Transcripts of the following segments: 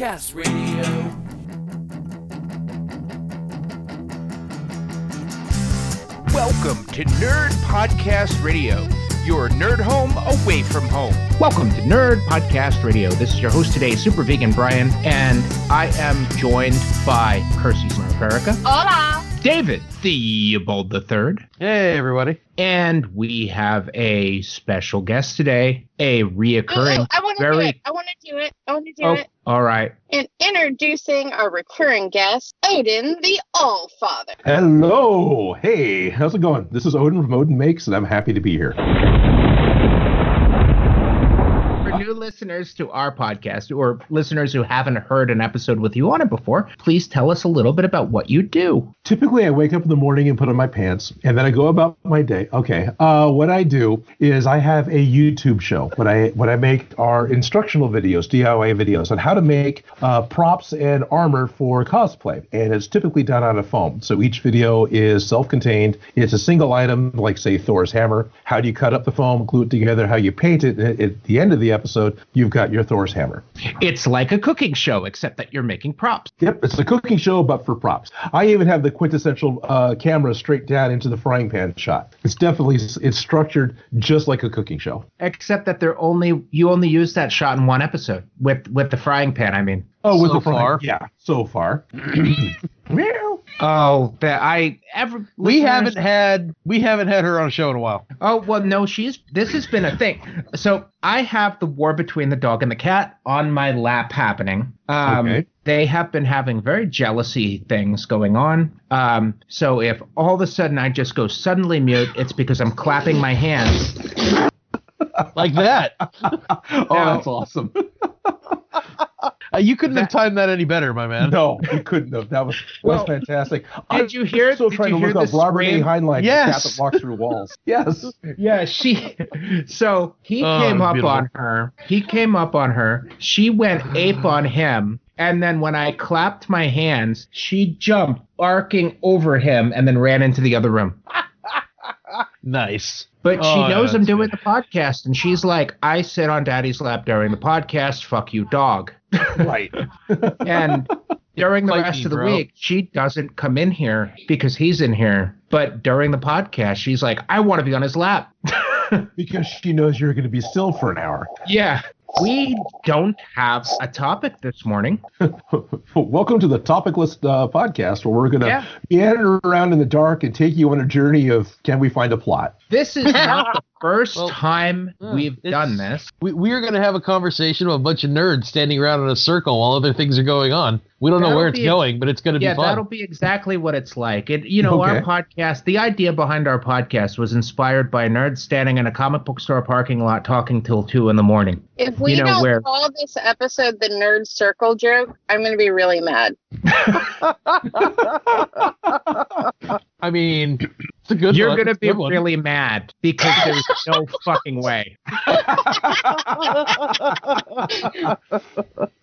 Podcast Radio. Welcome to Nerd Podcast Radio, your nerd home away from home. Welcome to Nerd Podcast Radio. This is your host today, Super Vegan Brian, and I am joined by Percy America, Hola. David Theobald III, Hey, everybody. and we have a special guest today, a reoccurring, Ooh, I want to do it. I want to do it. I want to do Oh, it. All right. And introducing our recurring guest, Odin the All Father. Hello. Hey, how's it going? This is Odin from Odin Makes, and I'm happy to be here. New listeners to our podcast or listeners who haven't heard an episode with you on it before, please tell us a little bit about what you do. Typically, I wake up in the morning and put on my pants, and then I go about my day. Okay. Uh, what I do is I have a YouTube show. What I what I make are instructional videos, DIY videos on how to make uh, props and armor for cosplay, and it's typically done out of foam. So each video is self-contained. It's a single item, like say Thor's hammer. How do you cut up the foam, glue it together? How you paint it? At the end of the episode, you've got your Thor's hammer. It's like a cooking show, except that you're making props. Yep, it's a cooking show, but for props. I even have the quintessential uh, camera straight down into the frying pan shot. It's definitely it's structured just like a cooking show. Except that they're only you only use that shot in one episode with with the frying pan. I mean, Oh, with So the far. yeah, so far. Oh, that I ever We haven't had we haven't had her on a show in a while. Oh well, no, she's. This has been a thing. So I have the war between the dog and the cat on my lap happening. Um, Okay. They have been having very jealousy things going on. Um, so if all of a sudden I just go suddenly mute, it's because I'm clapping my hands. Like that. oh, Now- that's awesome. Uh, you couldn't have timed that any better, my man. no, you couldn't have. That was that Well, was fantastic. did you hear- I'm still did trying you to hear look up the Robert A. scream? Heinlein, Yes. the cat that walks through walls. Yes. Yeah, she. So he Oh, came up beautiful. on her. He came up on her. She went ape on him. And then when I clapped my hands, she jumped, arcing over him, and then ran into the other room. Nice. But she Oh, knows I'm doing good. the podcast, and she's like, I sit on daddy's lap during the podcast. Fuck you, dog. Right. And during the Fight rest me, of the bro. week, she doesn't come in here because he's in here. But during the podcast, she's like, I want to be on his lap. because she knows you're going to be still for an hour. yeah. We don't have a topic this morning. Welcome to the Topicless uh, podcast, where we're going to Yeah. meander around in the dark and take you on a journey of can we find a plot? This is not the first Well, time yeah, we've done this. We we are going to have a conversation with a bunch of nerds standing around in a circle while other things are going on. We don't know That'll where it's be- going, but it's going to Yeah, be fun. that'll be exactly what it's like. It, you know, our podcast, the idea behind our podcast was inspired by nerds standing in a comic book store parking lot talking till two in the morning. If we You know, don't where- call this episode the Nerd Circle joke, I'm going to be really mad. I mean, it's a good You're one. gonna It's be good one. really mad because there's no fucking way.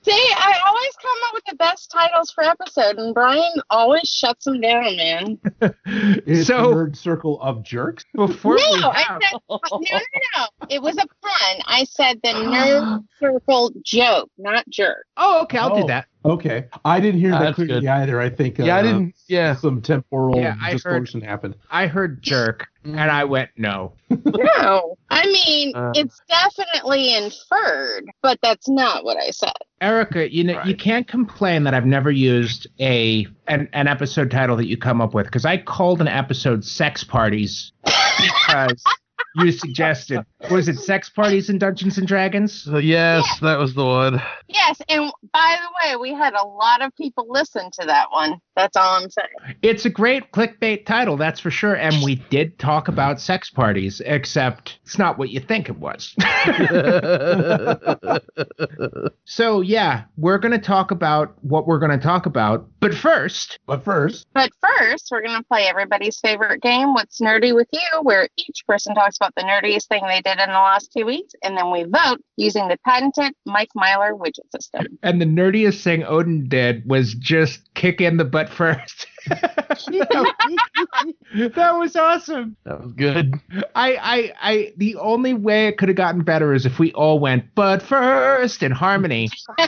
See, I always come up with the best titles for episode, and Brian always shuts them down, man. It's So- the nerd circle of jerks. Before we No, I said no, no, no. It was a pun. I said the Nerd Circle joke, not jerk. oh, okay, I'll do Oh. that. Okay, I didn't hear Ah, that that's clearly good. either. I think. yeah, I uh, didn't. Yeah. Some temporal Yeah, I heard- distortion happened. I heard jerk, and I went no. No, I mean Uh. it's definitely inferred, but that's not what I said. Erica, you know, you can't complain that I've never used a an, an episode title that you come up with because I called an episode "Sex Parties" because you suggested was it "Sex Parties in Dungeons and Dragons"? So yes, that was the one. Yes, and by the way, we had a lot of people listen to that one. That's all I'm saying. It's a great clickbait title, that's for sure. And we did talk about sex parties, except it's not what you think it was. so yeah, we're gonna talk about what we're gonna talk about, but first, But first, But first, we're going to play everybody's favorite game, What's Nerdy with You, where each person talks about the nerdiest thing they did in the last two weeks, and then we vote using the patented Mike Myler widget system. and the nerdiest thing Odin did was just kick in the butt first. that was awesome. That was good. I, I, I. The only way it could have gotten better is if we all went butt first in harmony.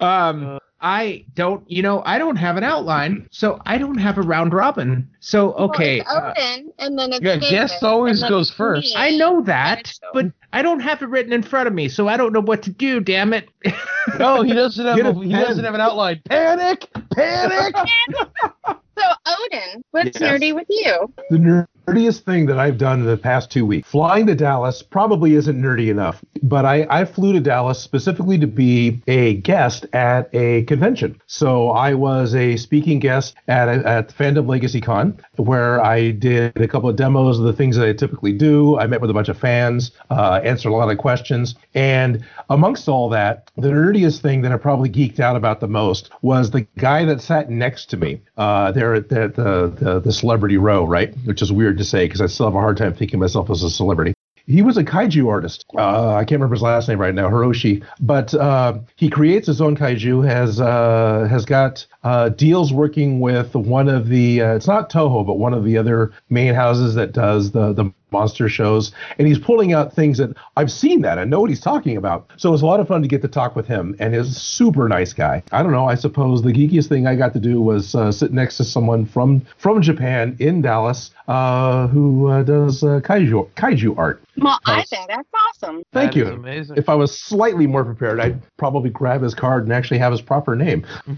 Um, I don't. You know, I don't have an outline, so I don't have a round robin. So okay, Well, uh, it's Odin, and then it's Yeah, David, guest always goes first. me. I know that, So- but I don't have it written in front of me, so I don't know what to do. Damn it! No, he doesn't have. A A, he doesn't have an outline. Panic! Panic! So, Odin, what's Yes. nerdy with you? the nerdiest thing that I've done in the past two weeks, flying to Dallas probably isn't nerdy enough, but I, I flew to Dallas specifically to be a guest at a convention. So I was a speaking guest at, at Fandom Legacy Con, where I did a couple of demos of the things that I typically do. I met with a bunch of fans, uh, answered a lot of questions. And amongst all that, the nerdiest thing that I probably geeked out about the most was the guy that sat next to me uh, there at the, the, the, the celebrity row, right? Which is weird to say because I still have a hard time thinking of myself as a celebrity. He was a kaiju artist. Uh, I can't remember his last name right now, Hiroshi. But uh, he creates his own kaiju. Has uh, has got uh, deals working with one of the. Uh, it's not Toho, but one of the other main houses that does the the monster shows, and he's pulling out things that I've seen that I know what he's talking about. So it was a lot of fun to get to talk with him, and he's a super nice guy. I don't know. I suppose the geekiest thing I got to do was uh, sit next to someone from from Japan in Dallas uh, who uh, does uh, kaiju kaiju art. Well, I Nice. think that's awesome. Thank That you. amazing. If I was slightly more prepared, I'd probably grab his card and actually have his proper name.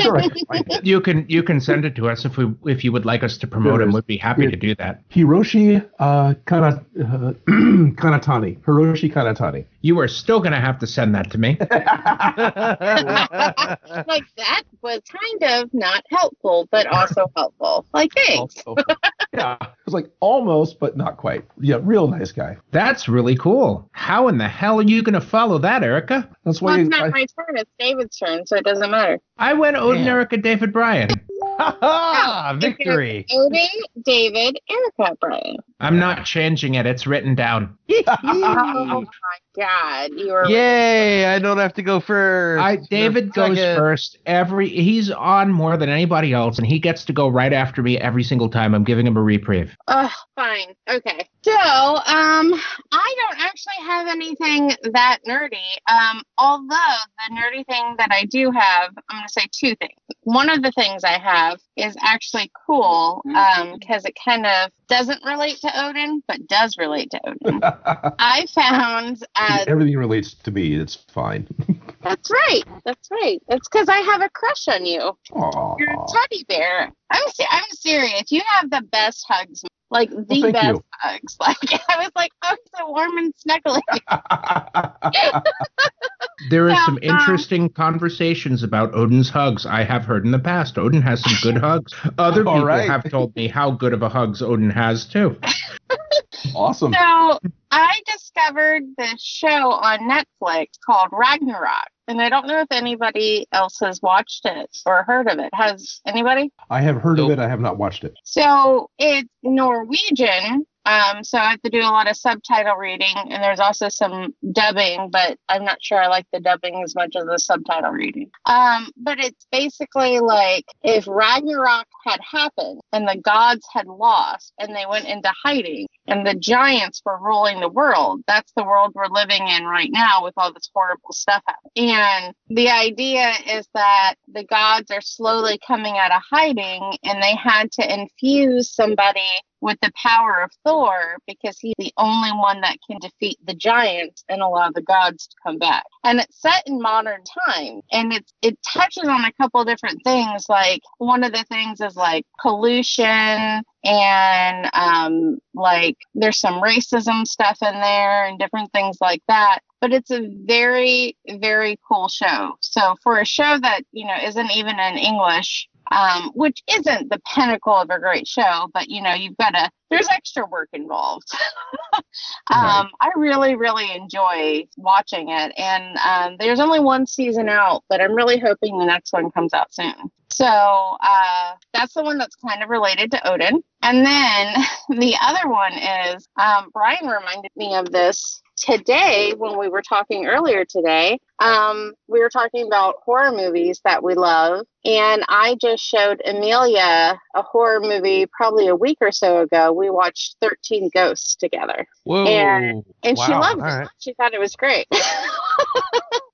sure, can you can you can send it to us if we if you would like us to promote There him. We'd be happy to do that. Hiroshi uh, Kana, uh, Kanatani. Hiroshi Kanatani. You are still gonna have to send that to me. Like, that was kind of not helpful, but also helpful. Like, thanks. Also, Yeah, it was like almost, but not quite. Yeah, real nice guy. That's really cool. How in the hell are you gonna follow that, Erica? That's Well, why it's not I, my turn. It's David's turn, so it doesn't matter. I went Odin, Yeah. Erica, David, Brian. Ha-ha! Victory! Odin, David, Erica, Brian. I'm not changing it. It's written down. Oh my God, you were Yay! I don't have to go first. I David goes Second. first every. He's on more than anybody else, and he gets to go right after me every single time. I'm giving him a reprieve. Oh, fine. Okay. So, um, I don't actually have anything that nerdy. Um, although the nerdy thing that I do have, I'm going to say two things. One of the things I have is actually cool, um, because it kind of doesn't relate to Odin, but does relate to Odin. I found, uh, everything relates to me. It's fine. that's right. That's right. That's because I have a crush on you. Aw. You're a teddy bear. I'm se- I'm serious. You have the best hugs, like the thank best you. hugs. Like I was like, oh, so warm and snuggly. There is Yeah, some um, interesting conversations about Odin's hugs I have heard in the past. Odin has some good hugs. Other people right. have told me how good of a hugs Odin has too. awesome. So I discovered this show on Netflix called Ragnarok, and I don't know if anybody else has watched it or heard of it. Has anybody? I have heard Nope. of it. I have not watched it. So it's Norwegian. Um, so I have to do a lot of subtitle reading, and there's also some dubbing, but I'm not sure I like the dubbing as much as the subtitle reading. Um, but it's basically like if Ragnarok had happened and the gods had lost and they went into hiding and the giants were ruling the world. That's the world we're living in right now with all this horrible stuff happening. And the idea is that the gods are slowly coming out of hiding and they had to infuse somebody with the power of Thor because he's the only one that can defeat the giants and allow the gods to come back. And it's set in modern time and it's it touches on a couple different things. Like one of the things is like pollution and um like there's some racism stuff in there and different things like that but it's a very very cool show so for a show that you know isn't even in english um, which isn't the pinnacle of a great show, but you know, you've got to, there's extra work involved. um, Right. I really, really enjoy watching it. And um, there's only one season out, but I'm really hoping the next one comes out soon. So uh, that's the one that's kind of related to Odin. And then the other one is um, Brian reminded me of this today when we were talking earlier today. Um, we were talking about horror movies that we love. And I just showed Amelia a horror movie probably a week or so ago. We watched 13 Ghosts together. Whoa. And- And she loved all it. right. She thought it was great.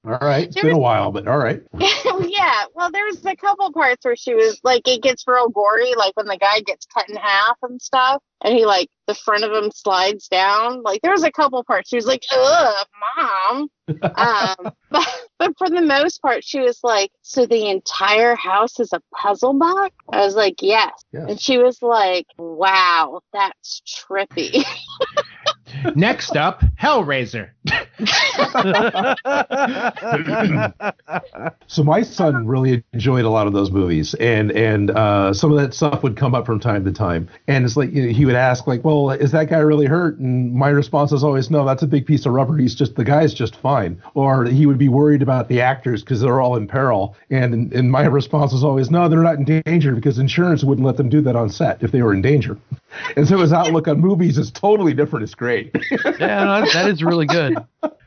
All right. It's There been a while, but all right. yeah, well, there was a couple parts where she was like, it gets real gory, like when the guy gets cut in half and stuff, and he like the front of him slides down. Like there was a couple parts she was like, "Ugh, mom," um, but but for the most part, she was like, "So the entire house is a puzzle box?" I was like, "Yes," Yes. and she was like, "Wow, that's trippy." Next up, Hellraiser. So my son really enjoyed a lot of those movies, and and uh, some of that stuff would come up from time to time. And it's like you know, he would ask, like, "Well, is that guy really hurt?" And my response is always, "No, that's a big piece of rubber. He's just the guy's just fine." Or he would be worried about the actors because they're all in peril, and and my response was always, "No, they're not in danger because insurance wouldn't let them do that on set if they were in danger." And so his outlook on movies is totally different. It's great. yeah, no, that- that is really good.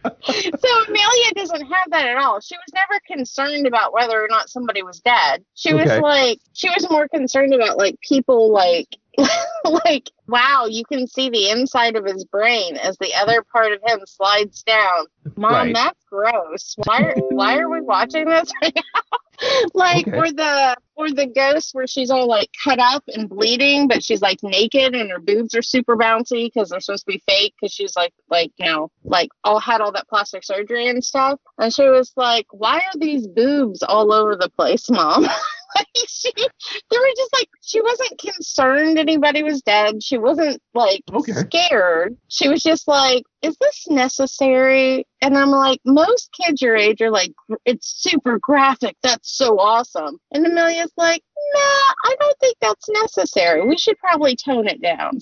so Amelia doesn't have that at all. She was never concerned about whether or not somebody was dead. She was like she was more concerned about like people like like wow, you can see the inside of his brain as the other part of him slides down. Mom, Right. that's gross. Why are why are we watching this right now? like Okay. or the or the ghost where she's all like cut up and bleeding, but she's like naked and her boobs are super bouncy because they're supposed to be fake because she's like like you know like all had all that plastic surgery and stuff. And she was like, "Why are these boobs all over the place, mom?" like she, they were just like she wasn't concerned anybody was dead. She wasn't like Okay. scared. She was just like, "Is this necessary?" And I'm like, most kids your age are like, "It's super graphic. That's so awesome." And Amelia's like, "Nah, I don't think that's necessary. We should probably tone it down."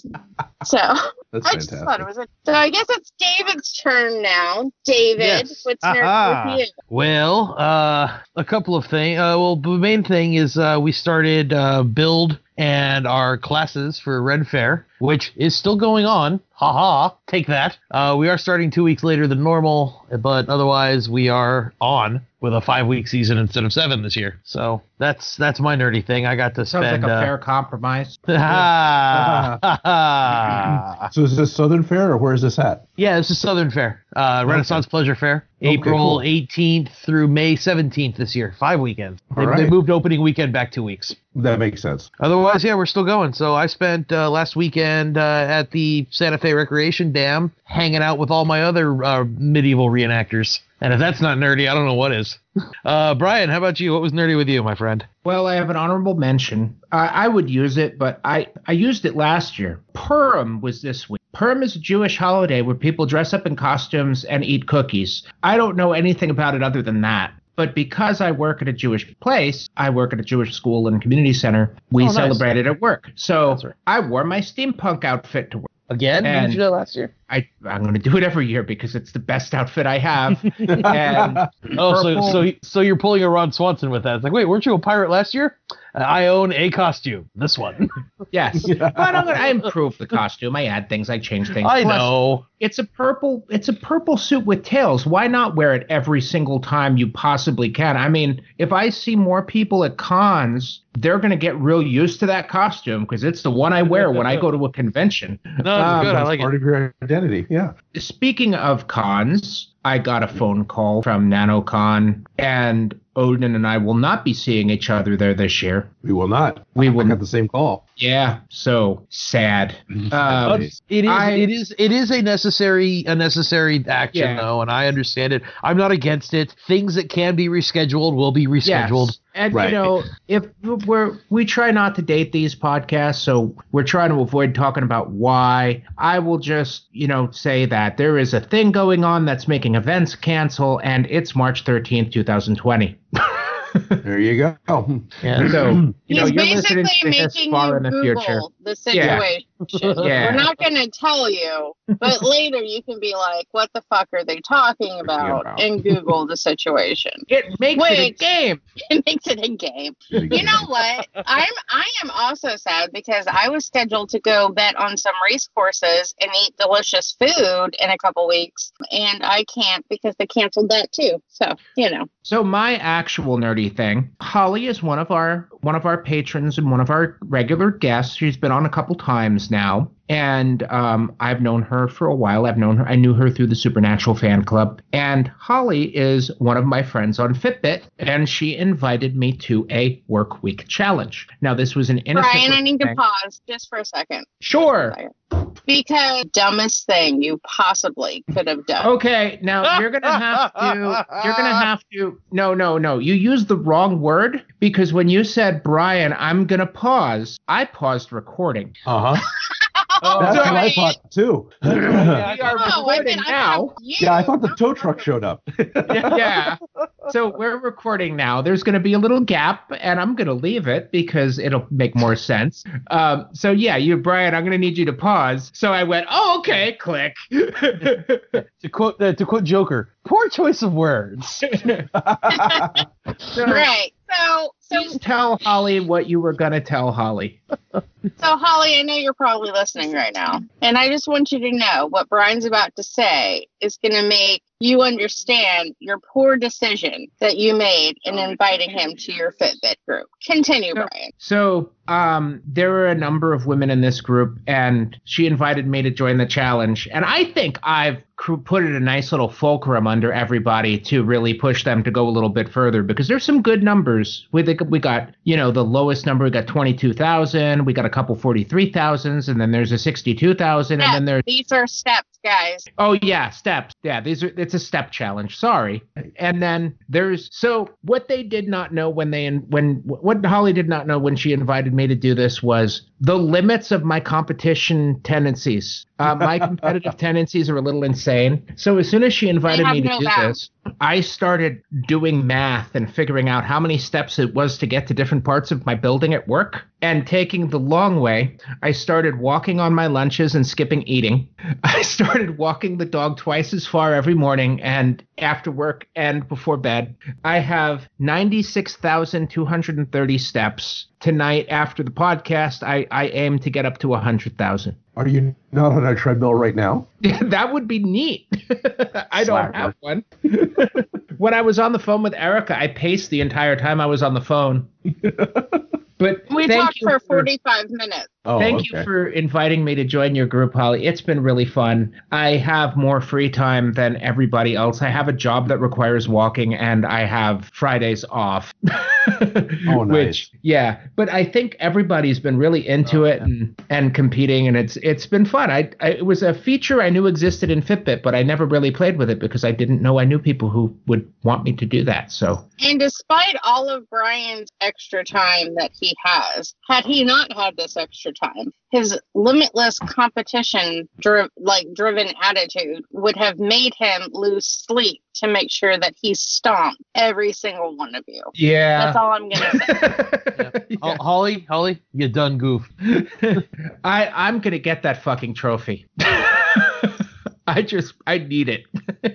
So That's I just thought it was a. So I guess it's David's turn now. David, Yes. what's Aha. nerd with you? Well, uh, a couple of things. Uh, well, the main thing is uh, we started uh, build and our classes for Ren Fair, which is still going on. Ha ha! Take that. Uh, we are starting two weeks later than normal, but otherwise we are on with a five week season instead of seven this year. So that's that's my nerdy thing. I got to Sounds like a uh, fair compromise. So is this Southern Fair or where is this at? Yeah, this is Southern Fair, uh, Renaissance Pleasure Fair, Okay, April cool. 18th through May 17th this year, five weekends. They, All they moved opening weekend back two weeks. That makes sense. Otherwise, yeah, we're still going. So I spent uh, last weekend uh, at the Santa Fe Recreation Dam hanging out with all my other uh, medieval reenactors. And if that's not nerdy, I don't know what is. Uh, Brian, how about you? What was nerdy with you, my friend? Well, I have an honorable mention. I I would use it, but I, I used it last year. Purim was this week. Purim is a Jewish holiday where people dress up in costumes and eat cookies. I don't know anything about it other than that. But because I work at a Jewish place, I work at a Jewish school and community center, we Oh, nice. celebrate it at work. So right. I wore my steampunk outfit to work. Again? And- Did you do that last year? I, I'm going to do it every year because it's the best outfit I have. and Oh, so Purple. so so you're pulling a Ron Swanson with that. It's like, wait, weren't you a pirate last year? Uh, I own a costume. This one. yes, but I'm gonna, I improve the costume. I add things. I change things. I Plus, know. It's a purple. It's a purple suit with tails. Why not wear it every single time you possibly can? I mean, if I see more people at cons, they're gonna get real used to that costume because it's the one I wear when I go to a convention. No, it's Um, good. I like part it. of your identity. Yeah. Speaking of cons, I got a phone call from NanoCon, and Odin and I will not be seeing each other there this year. We will not. We will I got the same call. Yeah, so sad. Um, it is I- it is it is a necessary a necessary action Yeah. though, and I understand it. I'm not against it. Things that can be rescheduled will be rescheduled. Yes. And Right. you know, if we're we try not to date these podcasts, so we're trying to avoid talking about why. I will just, you know, say that there is a thing going on that's making events cancel, and it's March thirteenth, two thousand twenty. There you go. Yeah. So you know, He's you're listening basically to making you in the Google future. the situation. Yeah. We're not going to tell you, but later you can be like, "What the fuck are they talking about?" about? and Google the situation. It makes it a game. It makes it a game. You know what? I'm I am also sad because I was scheduled to go bet on some race courses and eat delicious food in a couple weeks, and I can't because they canceled that too. So you know, So my actual nerdy thing, Holly is one of our one of our patrons and one of our regular guests. She's been on a couple times now, and um, I've known her for a while. I've known her. I knew her through the Supernatural fan club, and Holly is one of my friends on Fitbit, and she invited me to a work week challenge. Now this was an innocent. Brian, I need to pause just for a second. Sure. Because dumbest thing you possibly could have done. Okay, now you're gonna have to. You're gonna have to. No, no, no. You used the wrong word because when you said Brian, I'm gonna pause. I paused recording. Uh huh. Oh, That's what I thought too. we are Oh, I recording mean, now. thought yeah, I thought the tow truck showed up. yeah. So we're recording now. There's going to be a little gap, and I'm going to leave it because it'll make more sense. Um, so yeah, you, Brian, I'm going to need you to pause. So I went, oh, okay, click. To quote uh, to quote Joker, poor choice of words. so, Right. So, so, Please tell Holly what you were going to tell Holly. so, Holly, I know you're probably listening right now, and I just want you to know what Brian's about to say is going to make you understand your poor decision that you made in inviting him to your Fitbit group. Continue, No. Brian. So, um, there were a number of women in this group, and she invited me to join the challenge. And I think I've put it a nice little fulcrum under everybody to really push them to go a little bit further because there's some good numbers. We think we got, you know, the lowest number we got 22,000, we got a couple 43,000s, and then there's a 62,000, and then there's These are steps, guys. Oh yeah, steps. Yeah, these are it's a step challenge. Sorry. And then there's so what they did not know when they and when what Holly did not know when she invited me to do this was the limits of my competition tendencies. Uh, my competitive tendencies are a little insane. So as soon as she invited me to no do doubt. this, I started doing math and figuring out how many steps it was to get to different parts of my building at work. And taking the long way, I started walking on my lunches and skipping eating. I started walking the dog twice as far every morning and after work and before bed. I have 96,230 steps. Tonight, after the podcast, I, I aim to get up to 100,000. Are you not on a treadmill right now? that would be neat. I don't have one. when I was on the phone with Erica, I paced the entire time I was on the phone. But We thank talked you for 45 minutes. Oh, Thank okay. you for inviting me to join your group, Holly. It's been really fun. I have more free time than everybody else. I have a job that requires walking, and I have Fridays off. Oh, nice. Which, yeah, but I think everybody's been really into oh, it and, and competing, and it's it's been fun. I, I it was a feature I knew existed in Fitbit, but I never really played with it because I didn't know I knew people who would want me to do that. So And despite all of Brian's extra time that he has, had he not had this extra time, his limitless competition dri- like driven attitude would have made him lose sleep to make sure that he stomped every single one of you. yeah. That's all I'm gonna say. Ho- Holly, Holly, you done goof. I I'm gonna get that fucking trophy. I just I need it.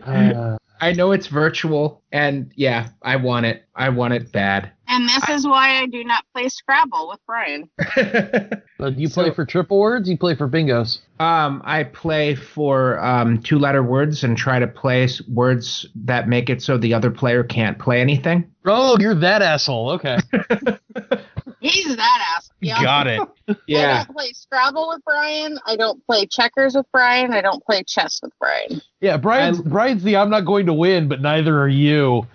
Uh, I know it's virtual, and yeah, I want it. I want it bad. And this is why I do not play Scrabble with Brian. uh, do you play So- for triple words? You play for bingos. um, I play for um, two-letter words and try to place words that make it so the other player can't play anything. Oh, you're that asshole. Okay. He's that asshole. Yeah. Got it. yeah. I don't play Scrabble with Brian. I don't play checkers with Brian. I don't play chess with Brian. Yeah, Brian's Brian's the I'm not going to win, but neither are you.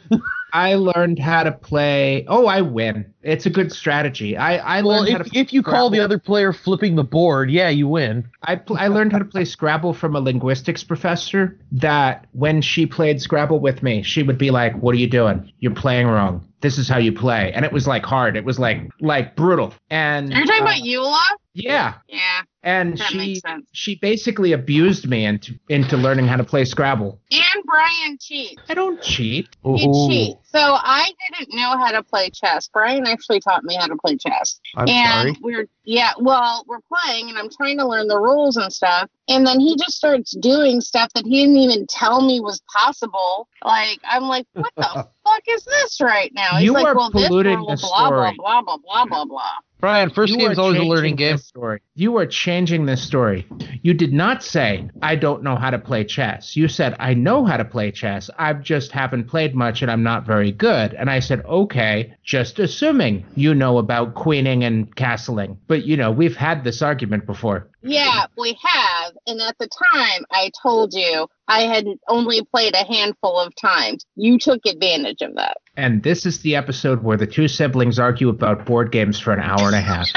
I learned how to play. Oh, I win. It's a good strategy. I I Well, learned how if, to. if you call the other player flipping the board, yeah, you win. I pl- I learned how to play Scrabble from a linguistics professor. That when she played Scrabble with me, she would be like, "What are you doing? You're playing wrong. This is how you play." And it was like hard. It was like like brutal. And Are you talking uh, about Eula? Yeah. Yeah, And that she makes sense. she basically abused me into into learning how to play Scrabble. And Brian cheats. I don't cheat. He Ooh. cheats. So I didn't know how to play chess. Brian actually taught me how to play chess. I'm and sorry. we're yeah, well, we're playing and I'm trying to learn the rules and stuff. And then he just starts doing stuff that he didn't even tell me was possible. Like I'm like, what the fuck is this right now? He's You like, are well, this polluting rule, the blah, blah story. blah blah blah blah blah. Brian, first You game's are always a learning game. Story. You are changing this story. You did not say, I don't know how to play chess. You said, I know how to play chess. I just haven't played much and I'm not very good. And I said, okay, just assuming you know about queening and castling. But, you know, we've had this argument before. Yeah, we have. And at the time, I told you I had only played a handful of times. You took advantage of that. And this is the episode where the two siblings argue about board games for an hour and a half.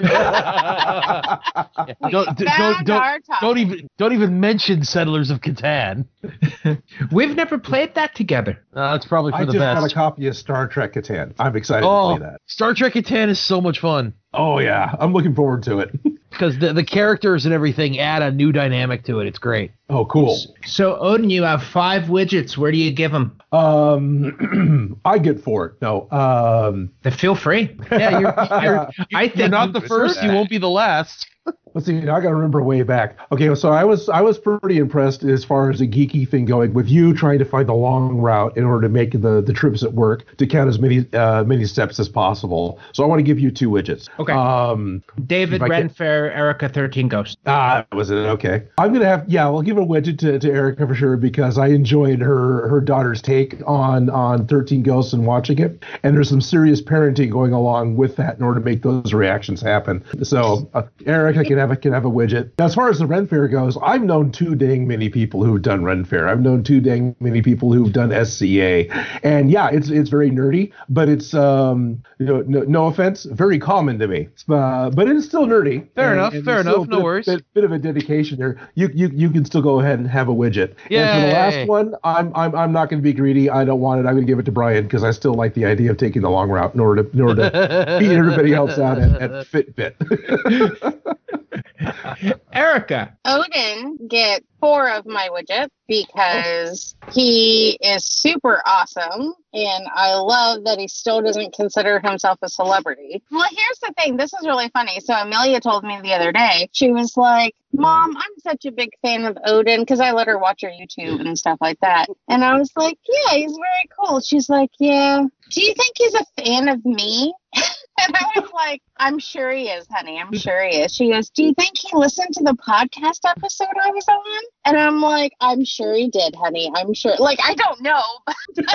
Don't- d- found don't- Don't even don't even mention Settlers of Catan. We've never played that together. Uh, that's probably for I the just got best. a copy of Star Trek Catan. I'm excited Oh, to play that. Star Trek Catan is so much fun Oh yeah, I'm looking forward to it. because the the characters and everything add a new dynamic to it. It's great. oh cool. So, Odin, you have five widgets. Where do you give them? Um, I get four. No. Um, Then feel free. Yeah, you're, you're, I you're think not the first. You won't be the last. Let's see. I got to remember way back. Okay, so I was I was pretty impressed as far as the geeky thing going with you trying to find the long route in order to make the the trips at work to count as many uh, many steps as possible. So I want to give you two widgets. Okay. Um, David If I can- Renfair, Erica 13 Ghost. ah, was it okay? I'm gonna have yeah. I'll give a widget to, to Erica for sure because I enjoyed her her daughter's take on on 13 Ghosts and watching it, and there's some serious parenting going along with that in order to make those reactions happen. So uh, Erica can have a can have a widget. As far as the Ren Fair goes, I've known too dang many people who've done Ren Fair. I've known too dang many people who've done SCA, and yeah, it's it's very nerdy, but it's um you know no, no offense, very common to me. Uh, but it's still nerdy. Fair And- enough, and fair enough, no worries. Bit, bit of a dedication there. You you you can still go ahead and have a widget. And for the last one, I'm I'm I'm not going to be greedy. I don't want it. I'm going to give it to Brian because I still like the idea of taking the long route in order to in order to beat everybody else out at, at Fitbit. Erica. Odin gets four of my widgets because he is super awesome and I love that he still doesn't consider himself a celebrity. Well, here's the thing. This is really funny. So Amelia told me the other day, she was like, Mom, I'm such a big fan of Odin because I let her watch her YouTube and stuff like that. And I was like, Yeah, he's very cool. She's like, Yeah. Do you think he's a fan of me? And I was like, I'm sure he is, honey. I'm sure he is. She goes, Do you think he listened to the podcast episode I was on? And I'm like, I'm sure he did, honey. I'm sure. Like, I don't know. But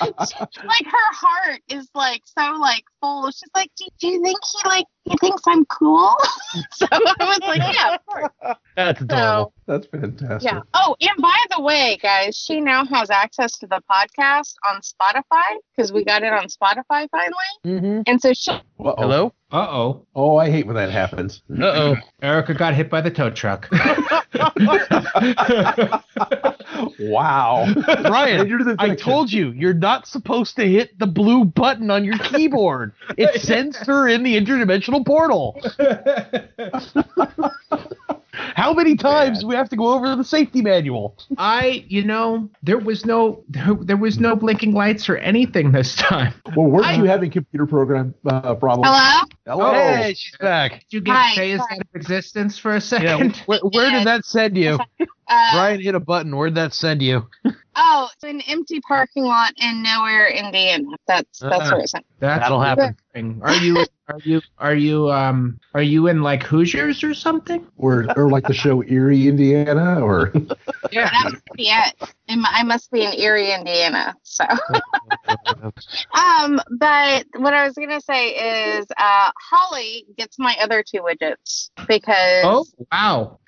like, her heart is like so like full. She's like, Do, do you think he like he thinks I'm cool? so I was like, Yeah, of course. That's adorable. That's fantastic. Yeah. Oh, and by the way, guys, she now has access to the podcast on Spotify because we got it on Spotify finally. Mm-hmm. And so she Uh-oh. Hello. Uh oh. Oh, I hate when that happens. Uh oh. Erica got hit by the tow truck. wow. Brian, And you're the I told you, you're not supposed to hit the blue button on your keyboard. It sends her in the interdimensional portal. How many times do we have to go over the safety manual? I, you know, there was no there, there was no blinking lights or anything this time. Well, weren't I- you having computer program uh, problems? Hello? Hello. Hey, she's back. Did you get Hi, phased out of existence for a Yeah, second? where, where did that send you? Uh, Brian hit a button. Where'd that send you? Oh, it's an empty parking lot in nowhere, Indiana. That's that's Uh-uh. where it's at. That'll happen. Are you are you are you um are you in like Hoosiers or something? Or, or like the show Eerie, Indiana, or Yeah. That must be it. Am- I must be in Eerie, Indiana. So, um, but But what I was gonna say is, uh, Holly gets my other two widgets because Oh wow,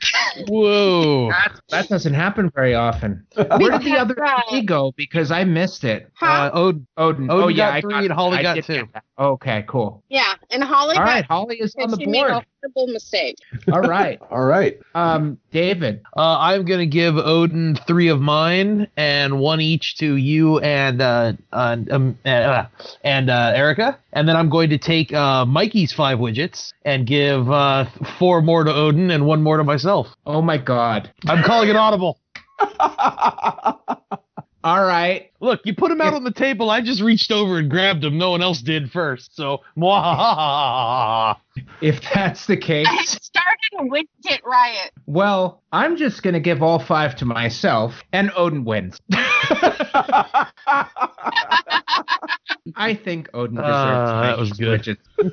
Whoa. that that doesn't happen very often. Where did the other Right. three go? Because I missed it. Uh, Od- Odin. Odin oh yeah, got I three got and Holly I got two. that. Okay, cool. yeah, and Holly All got right, Holly is on the she made board. Horrible mistake. All right, All right. um, David. Uh, I'm gonna give Odin three of mine and one each to you and uh, uh, um, uh, and uh, Erica, and then I'm going to take uh, Mikey's five widgets and give uh, four more to Odin and one more to myself. Oh my God. I'm calling it audible. All right. Look, you put him out on the table. I just reached over and grabbed him. No one else did first. So, mwahaha. If that's the case. I case, started a widget riot. well, I'm just gonna give all five to myself, and Odin wins. I think Odin deserves. Ah, that was Mikey's good.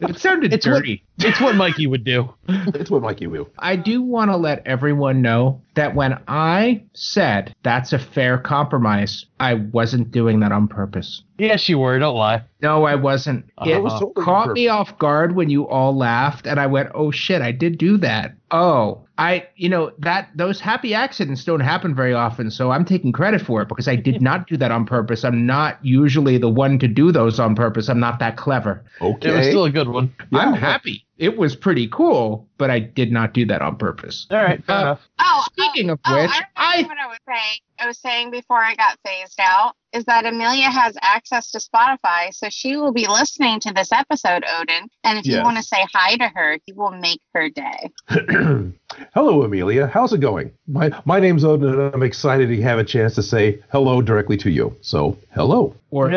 widgets. it sounded It's what- dirty. It's what Mikey would do. it's what Mikey will. I do want to let everyone know that when I said that's a fair compromise, I wasn't doing that on purpose. Yes, you were. Don't lie. No, I wasn't. It Uh-huh. was totally caught me off guard when you all laughed, and I went, "Oh shit, I did do that." Oh, I, you know, that those happy accidents don't happen very often, so I'm taking credit for it because I did not do that on purpose. I'm not usually the one to do those on purpose. I'm not that clever. Okay. It was still a good one. I'm happy. It was pretty cool, but I did not do that on purpose. All right, fair Uh, enough. Oh, Speaking of oh, which, I I what I was saying. I was saying before I got phased out is that Amelia has access to Spotify, so she will be listening to this episode, Odin. And if you want to say hi to her, you will make her day. hello, Amelia. How's it going? My my name's Odin, and I'm excited to have a chance to say hello directly to you. So, hello. or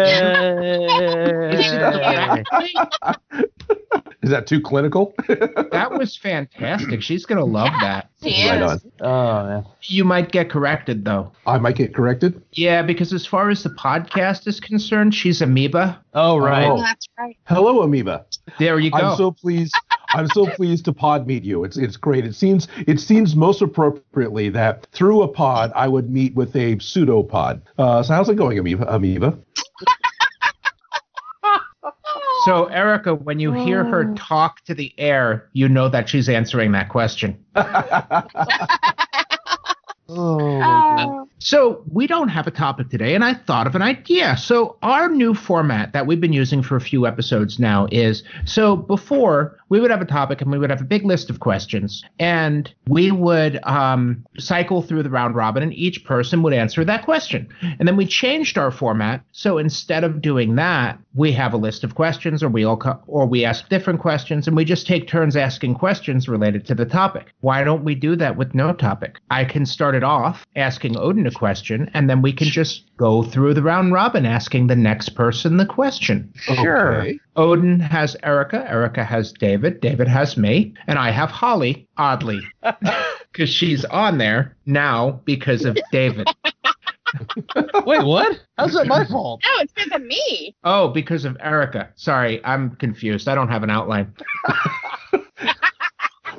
Is that too clinical? that was fantastic. She's gonna love that. She right is. on. Oh, man. You might get corrected though. I might get corrected. Yeah, because as far as the podcast is concerned, she's amoeba. Oh, right. Oh. that's right. Hello, Amoeba. There you go. I'm so pleased. I'm so pleased to pod meet you. It's it's great. It seems it seems most appropriately that through a pod I would meet with a pseudopod. Uh, so how's it going, Amoeba? Amoeba? So, Erica, when you hear her talk to the air, you know that she's answering that question. oh, Oh, So, we don't have a topic today, and I thought of an idea. So, our new format that we've been using for a few episodes now is so before we would have a topic and we would have a big list of questions, and we would um, cycle through the round robin, and each person would answer that question. And then we changed our format. So, instead of doing that, we have a list of questions, or we all co- or we ask different questions, and we just take turns asking questions related to the topic. Why don't we do that with no topic? I can start it off asking Odin a question, and then we can just go through the round robin asking the next person the question. Sure. okay. Odin has Erica, Erica has David, David has me, and I have Holly, oddly, because she's on there now because of David. Wait, what? How's that my fault? no, it's because of me. Oh, because of Erica. Sorry, I'm confused. I don't have an outline.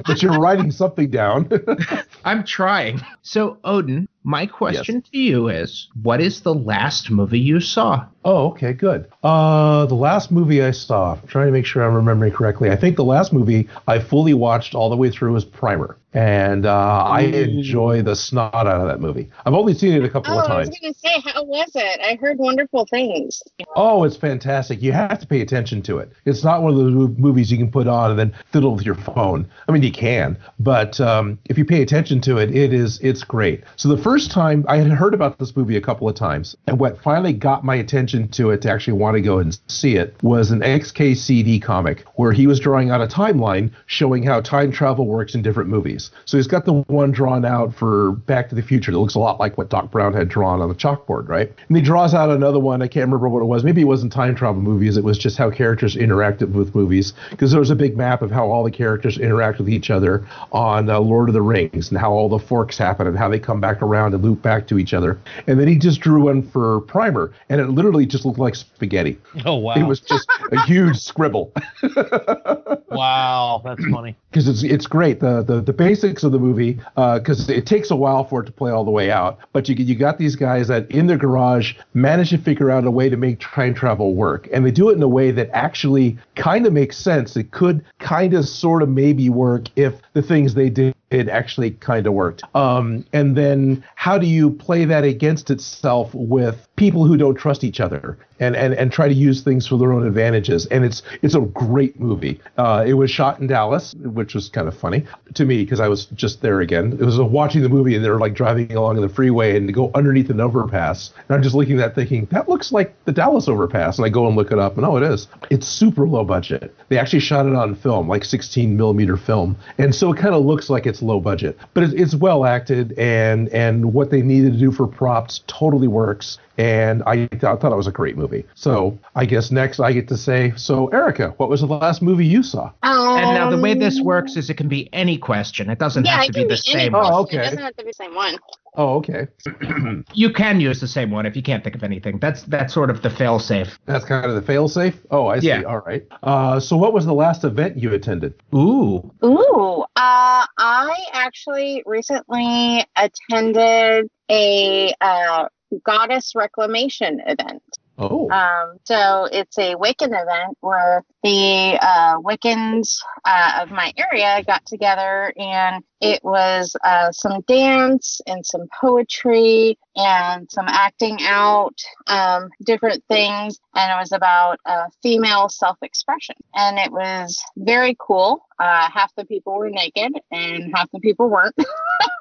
But you're writing something down. I'm trying. So, Odin, my question to you is what is the last movie you saw? Oh, okay, good. Uh, the last movie I saw, I'm trying to make sure I'm remembering correctly. I think the last movie I fully watched all the way through was Primer, and uh, I enjoy the snot out of that movie. I've only seen it a couple Oh, of times. I was going to say, how was it? I heard wonderful things. Oh, it's fantastic. You have to pay attention to it. It's not one of those movies you can put on and then fiddle with your phone. I mean, you can, but um, if you pay attention to it, it is it's great. So the first time I had heard about this movie a couple of times, and what finally got my attention to it to actually want to go and see it was an XKCD comic where he was drawing out a timeline showing how time travel works in different movies. So he's got the one drawn out for Back to the Future that looks a lot like what Doc Brown had drawn on the chalkboard, right? And he draws out another one. I can't remember what it was. Maybe it wasn't time travel movies. It was just how characters interacted with movies because there was a big map of how all the characters interact with each other on uh, Lord of the Rings and how all the forks happen and how they come back around and loop back to each other. And then he just drew one for Primer, and it literally just looked like spaghetti. Oh, wow. It was just a huge scribble. wow, that's funny. because it's it's great the the, the basics of the movie uh, because it takes a while for it to play all the way out but you you got these guys that in their garage manage to figure out a way to make time travel work and they do it in a way that actually kind of makes sense. It could kind of sort of maybe work if the things they did actually kind of worked um, and then how do you play that against itself with people who don't trust each other and, and, and try to use things for their own advantages and it's it's a great movie uh, it was shot in dallas which was kind of funny to me because I was just there again. It was watching the movie and they're like driving along the freeway and go underneath an overpass. And I'm just looking at that thinking, that looks like the Dallas overpass. And I go and look it up and oh, it is. It's super low budget. They actually shot it on film, like 16 millimeter film. And so it kind of looks like it's low budget, but it's, it's well acted and, and what they needed to do for props totally works and I, th- I thought it was a great movie. So I guess next I get to say, so Erica, what was the last movie you saw? And now the way this Um, works is it can be any question. It doesn't yeah, have it to be be the any same Oh, one. question. okay. It doesn't have to be the same one. Oh, okay. You can use the same one if you can't think of anything. That's that's sort of the fail safe. That's kind of the fail safe. Oh, I see. Yeah. All right. Uh, so what was the last event you attended? Ooh. Ooh, uh, I actually recently attended a uh, goddess reclamation event. Oh, Um, so it's a Wiccan event where the uh, Wiccans uh, of my area got together and it was uh, some dance and some poetry and some acting out, um, different things. And it was about uh, female self expression. And it was very cool. Uh, half the people were naked and half the people weren't.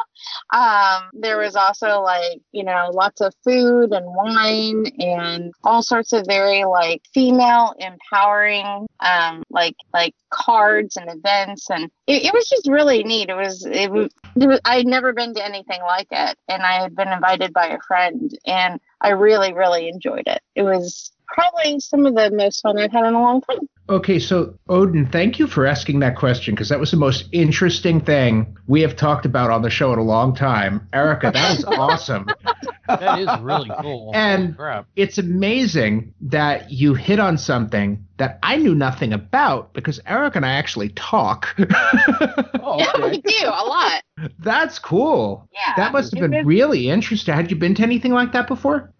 um there was also like you know lots of food and wine and all sorts of very like female empowering um like like cards and events. And it, it was just really neat. It was it was, it was i'd never been to anything like it. And i had been invited by a friend and i really really enjoyed it. It was probably some of the most fun i've had in a long time Okay, so Odin, thank you for asking that question because that was the most interesting thing we have talked about on the show in a long time. Erica, that is awesome. That is really cool. And- Holy crap. It's amazing that you hit on something that I knew nothing about because Eric and I actually talk. oh yeah we do a lot That's cool. yeah That must have been was- really interesting. Had you been to anything like that before?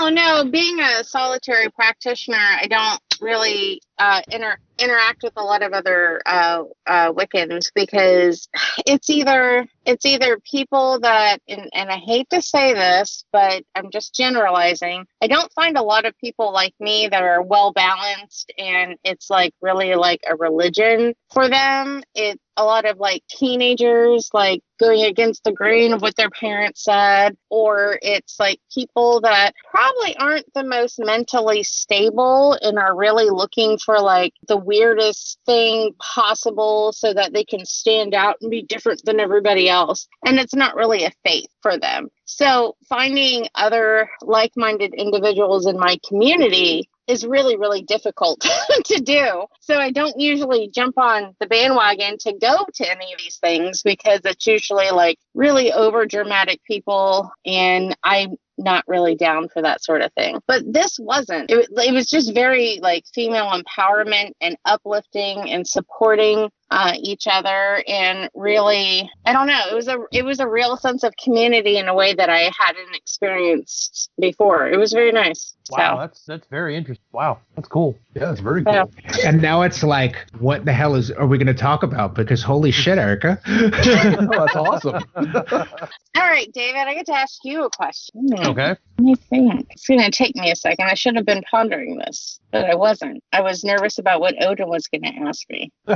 No, no. Being a solitary practitioner, I don't really uh, inter- interact with a lot of other uh, uh, Wiccans because it's either it's either people that, and, and I hate to say this, but I'm just generalizing. I don't find a lot of people like me that are well balanced, and it's like really like a religion for them. It's a lot of like teenagers like going against the grain of what their parents said, or it's like people that probably aren't the most mentally stable and are really looking for like the weirdest thing possible so that they can stand out and be different than everybody else. And it's not really a faith for them. So finding other like minded individuals in my community is really, really difficult to do. So I don't usually jump on the bandwagon to go to any of these things because it's usually like really over dramatic people and I'm not really down for that sort of thing. But this wasn't. It, it was just very like female empowerment and uplifting and supporting uh, each other and really I don't know it was a it was a real sense of community in a way that I hadn't experienced before. It was very nice. Wow, So that's that's very interesting. Wow, that's cool. Yeah, it's very Yeah. cool. And now it's like, what the hell is are we going to talk about? Because holy shit, Erica. oh, that's awesome. all right, David, I get to ask you a question. Okay. Let me think. It's going to take me a second. I should have been pondering this, but I wasn't. I was nervous about what Odin was going to ask me.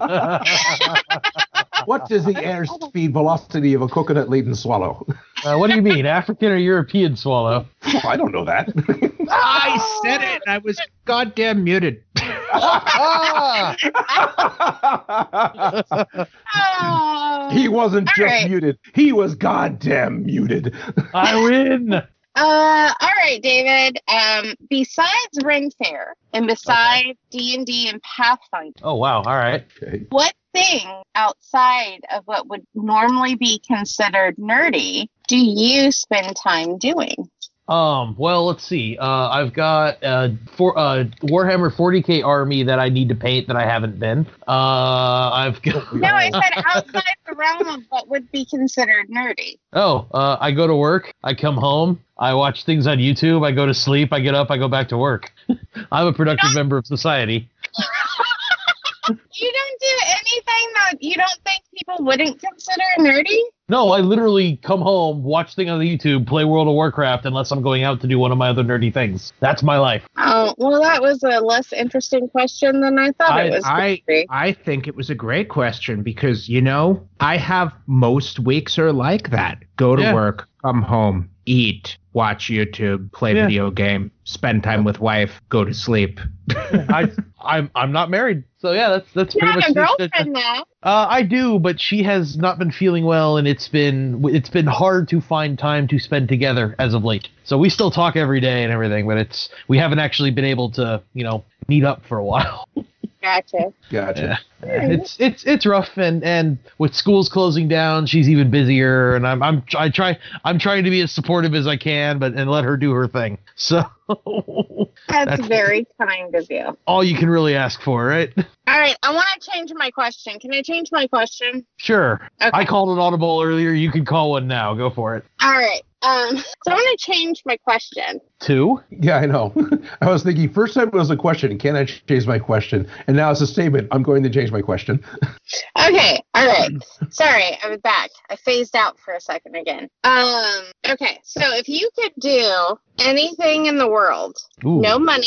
what is the airspeed velocity of a coconut-laden swallow? Uh, what do you mean, African or European swallow? I don't know that. I said it. I was goddamn muted. Oh. he wasn't All just right. muted. He was goddamn muted. I win. Uh, all right, David. Um, besides Ren Fair and besides D and D and Pathfinder, Oh wow. All right. Okay. what thing outside of what would normally be considered nerdy do you spend time doing? Um, well, let's see. Uh, I've got uh, for uh, Warhammer 40k army that I need to paint that I haven't been. Uh, I've got. No, I said outside the realm of what would be considered nerdy. Oh, uh, I go to work. I come home. I watch things on YouTube. I go to sleep. I get up. I go back to work. I'm a productive member of society. You don't do anything that you don't think people wouldn't consider nerdy? No, I literally come home, watch things on the YouTube, play World of Warcraft, unless I'm going out to do one of my other nerdy things. That's my life. Oh, well, that was a less interesting question than I thought I, it was. I, be. I think it was a great question because, you know, I have most weeks are like that. Go to Yeah. work, come home, eat, watch YouTube, play Yeah. video game, spend time with wife, go to sleep. I, I'm I'm not married, so yeah, that's that's You pretty have much a the- girlfriend now. Uh, I do, but she has not been feeling well, and it's been it's been hard to find time to spend together as of late. So we still talk every day and everything, but it's we haven't actually been able to you know meet up for a while. Gotcha. Gotcha. it's it's it's rough, and and with schools closing down, she's even busier, and I'm I'm I try I'm trying to be as supportive as I can, but and let her do her thing. So That's, That's- very kind of you. all you can really ask for, right? All right, I want to change my question. Can I change my question? Sure. Okay. I called an audible earlier. You can call one now. Go for it. All right. Um, so I want to change my question. Two. Yeah, I know. I was thinking first time it was a question, can I change my question? And now it's a statement, I'm going to change my question. Okay. All right. Sorry, I was back. I phased out for a second again. Um. Okay. So if you could do anything in the world, Ooh. no money,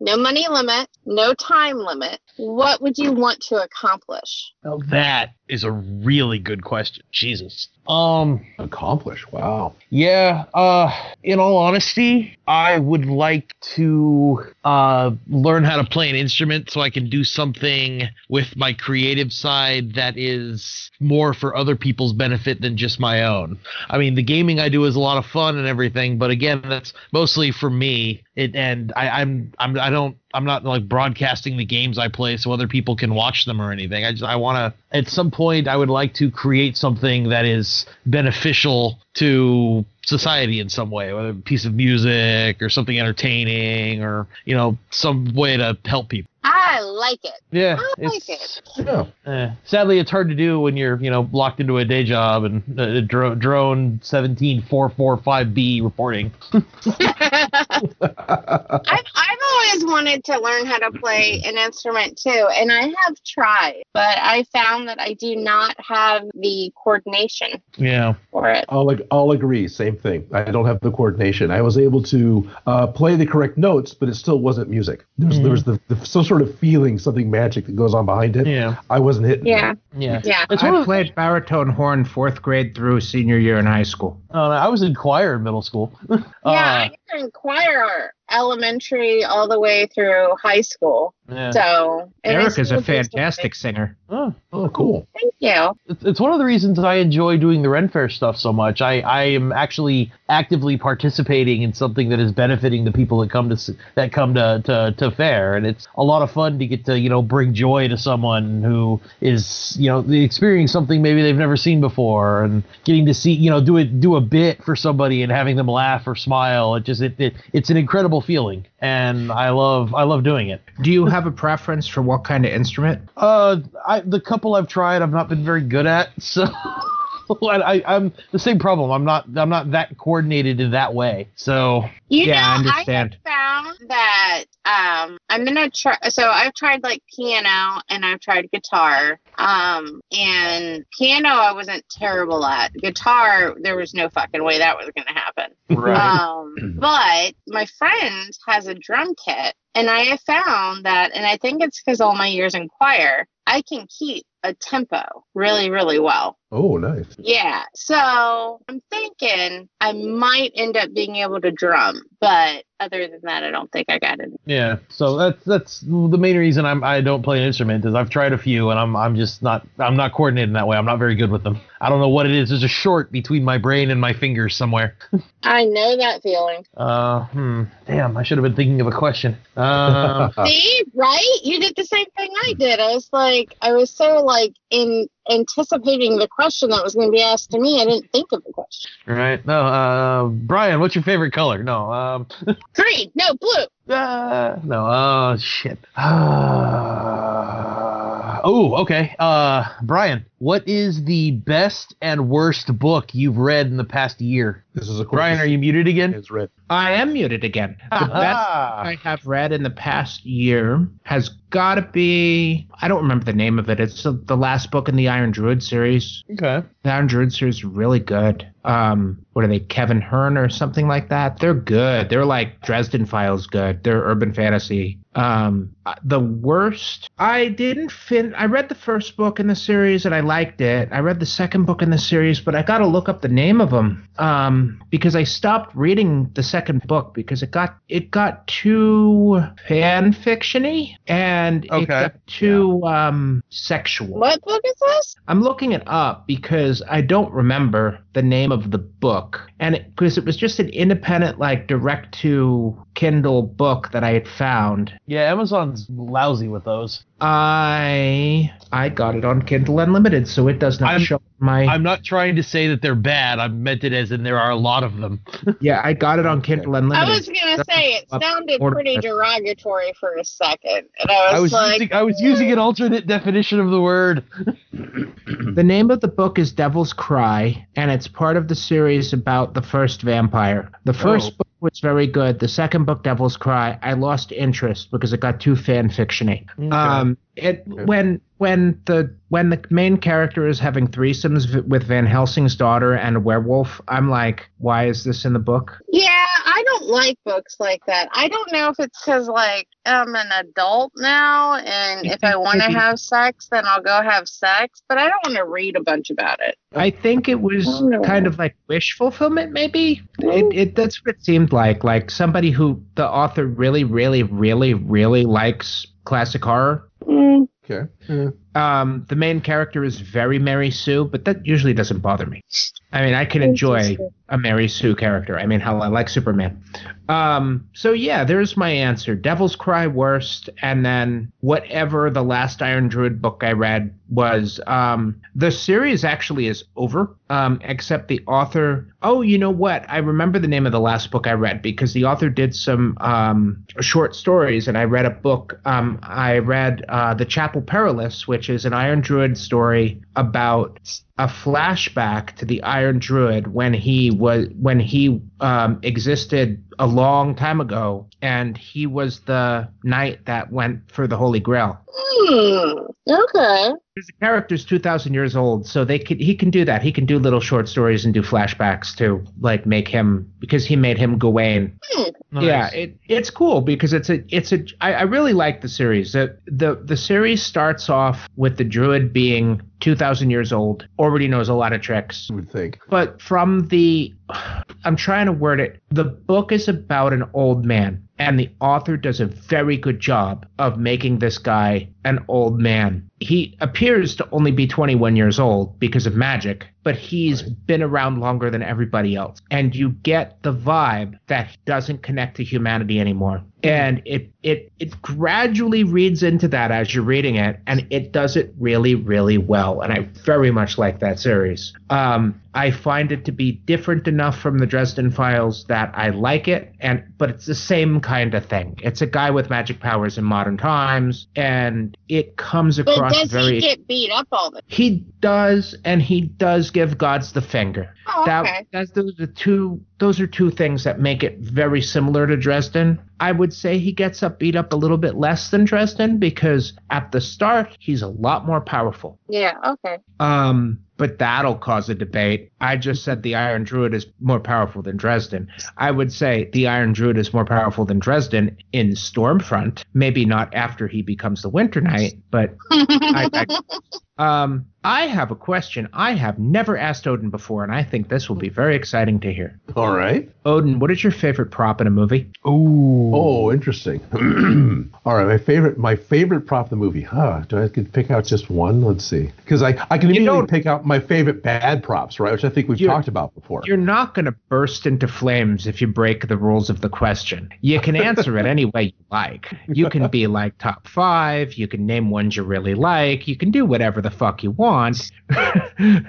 no money limit, no time limit, what would you want to accomplish? Now that is a really good question. Jesus. Um. Accomplish. Wow. Yeah. Uh. In all honesty, I would like to uh learn how to play an instrument so I can do something with my creative side that is more for other people's benefit than just my own. I mean, the gaming I do is a lot of fun and everything, but again, that's mostly for me. It and I, I'm I'm I don't I'm not like broadcasting the games I play so other people can watch them or anything. I just I want to at some point I would like to create something that is beneficial to society in some way, whether a piece of music or something entertaining or you know some way to help people. I like it. Yeah, I like it's- Yeah. Eh, sadly, it's hard to do when you're, you know, locked into a day job and uh, dro- drone 17445B reporting. I've, I've always wanted to learn how to play an instrument too, and I have tried, but I found that I do not have the coordination Yeah. for it. I'll, ag- I'll agree. Same thing. I don't have the coordination. I was able to uh, play the correct notes, but it still wasn't music. There was, there was the, the some sort of feeling, something magic that goes on behind it. Yeah. I wasn't hitting. Yeah, Yeah. yeah. It's I played baritone horn fourth grade through senior year in high school. uh, I was in choir in middle school. Yeah, Uh, I was in choir elementary all the way through high school. yeah. So and Eric is a fantastic singer. Oh. Oh, cool. Thank you. it's, it's one of the reasons I enjoy doing the Ren Fair stuff so much. I, I am actually actively participating in something that is benefiting the people that come to that come to, to, to fair, and it's a lot of fun to get to you know bring joy to someone who is you know experiencing something maybe they've never seen before, and getting to see you know do it do a bit for somebody and having them laugh or smile. It just it, it it's an incredible feeling, and I love I love doing it. Do you have a preference for what kind of instrument? Uh, I the couple I've tried, I've not been very good at. So I, I, I'm the same problem. I'm not I'm not that coordinated in that way. So You Yeah, I know, understand. I have found that um, I'm gonna try. So I've tried like piano and I've tried guitar. Um, and piano I wasn't terrible at. Guitar, there was no fucking way that was gonna happen. Um, but my friend has a drum kit, and I have found that, and I think it's because all my years in choir, I can keep a tempo really, really well. Oh, nice. Yeah. So I'm thinking I might end up being able to drum, but other than that, I don't think I got it. yeah. So that's that's the main reason I'm I don't play an instrument is I've tried a few and I'm I'm just not I'm not coordinated in that way. I'm not very good with them. I don't know what it is. There's a short between my brain and my fingers somewhere. I know that feeling. Uh, hmm. Damn, I should have been thinking of a question. Uh, See, right? You did the same thing I did. I was like, I was so like in anticipating the question that was going to be asked to me. I didn't think of the question. Right. No, uh, Brian, what's your favorite color? No, um, Green, no blue. uh, no, oh, shit. Uh, oh, okay. Uh, Brian, what is the best and worst book you've read in the past year? This is a Brian, are you muted again? It's red. I am muted again. The best I have read in the past year has got to be I don't remember the name of it. It's the, the last book in the Iron Druid series. Okay. The Iron Druid series is really good. Um, what are they, Kevin Hearne or something like that? They're good. They're like Dresden Files good. They're urban fantasy. Um, uh, the worst. I didn't fin. I read the first book in the series and I liked it. I read the second book in the series, but I got to look up the name of them. Um, because I stopped reading the second book because it got it got too fan fictiony and it got too um sexual. What book is this? I'm looking it up because I don't remember the name of the book, and because it, was just an independent, like direct to Kindle book that I had found. Yeah, Amazon's lousy with those. I I got it on Kindle Unlimited, so it does not I'm- show my. I'm not trying to say that they're bad. I meant it as in there are a lot of them. yeah, I got it on Kindle Unlimited. I was going to say it sounded order pretty derogatory for a second. And I was, I was like, using I was using an alternate definition of the word. The name of the book is Devil's Cry, and it's part of the series about the first vampire. The first Oh. book was very good. The second book, Devil's Cry, I lost interest because it got too fan fictiony. Um, it when when the when the main character is having threesomes v- with Van Helsing's daughter and a werewolf, I'm like, why is this in the book? yeah, I don't like books like that. I don't know if it's because, like, I'm an adult now, and if I want to have sex, then I'll go have sex, but I don't want to read a bunch about it. I think it was kind of like wish fulfillment, maybe. Hmm? It, it that's what it seemed like. Like somebody who the author really, really, really, really likes classic horror. Mm, Okay. Yeah. Um, the main character is very Mary Sue, but that usually doesn't bother me. I mean, I can enjoy a Mary Sue character. I mean, hell, I like Superman. Um, so yeah, there's my answer. Devil's Cry worst, and then whatever the last Iron Druid book I read was. Um, the series actually is over, um, except the author. Oh, you know what? I remember the name of the last book I read because the author did some um, short stories, and I read a book. Um, I read uh, The Chapel Perilous, which is an Iron Druid story about a flashback to the Iron Druid when he was when he um, existed a long time ago, and he was the knight that went for the Holy Grail. hmm, okay. The character's two thousand years old, so they could he can do that. He can do little short stories and do flashbacks to like make him because he made him Gawain. Yeah, it, it's cool because it's a it's a I, I really like the series. The, the the series starts off with the druid being two thousand years old, already knows a lot of tricks. I would think. But from the I'm trying to word it. The book is about an old man, and the author does a very good job of making this guy an old man. He appears to only be 21 years old because of magic, but he's been around longer than everybody else. And you get the vibe that he doesn't connect to humanity anymore. And it it it gradually reads into that as you're reading it, and it does it really, really well. And I very much like that series. Um, I find it to be different enough from the Dresden Files that I like it, and but it's the same kind of thing. It's a guy with magic powers in modern times, and it comes But across does very. he get beat up all the he does, and he does give gods the finger. Oh, That, okay. that's those are two those are two things that make it very similar to Dresden. I would say he gets up beat up a little bit less than Dresden because at the start he's a lot more powerful. Yeah, okay. Um, but that'll cause a debate. I just said the Iron Druid is more powerful than Dresden. I would say the Iron Druid is more powerful than Dresden in Stormfront. Maybe not after he becomes the Winter Knight, but I, I, um, I have a question. I have never asked Odin before, and I think this will be very exciting to hear. All right. Odin, what is your favorite prop in a movie? Ooh. Oh, interesting. All right, my favorite, my favorite prop in the movie. Huh? Do I could pick out just one? Let's see. Because I, I can You immediately don't- pick out my favorite bad props, right? Which I think we've talked about before. You're not going to burst into flames if you break the rules of the question. You can answer it any way you like. You can be like top five. You can name ones you really like. You can do whatever the fuck you want. I,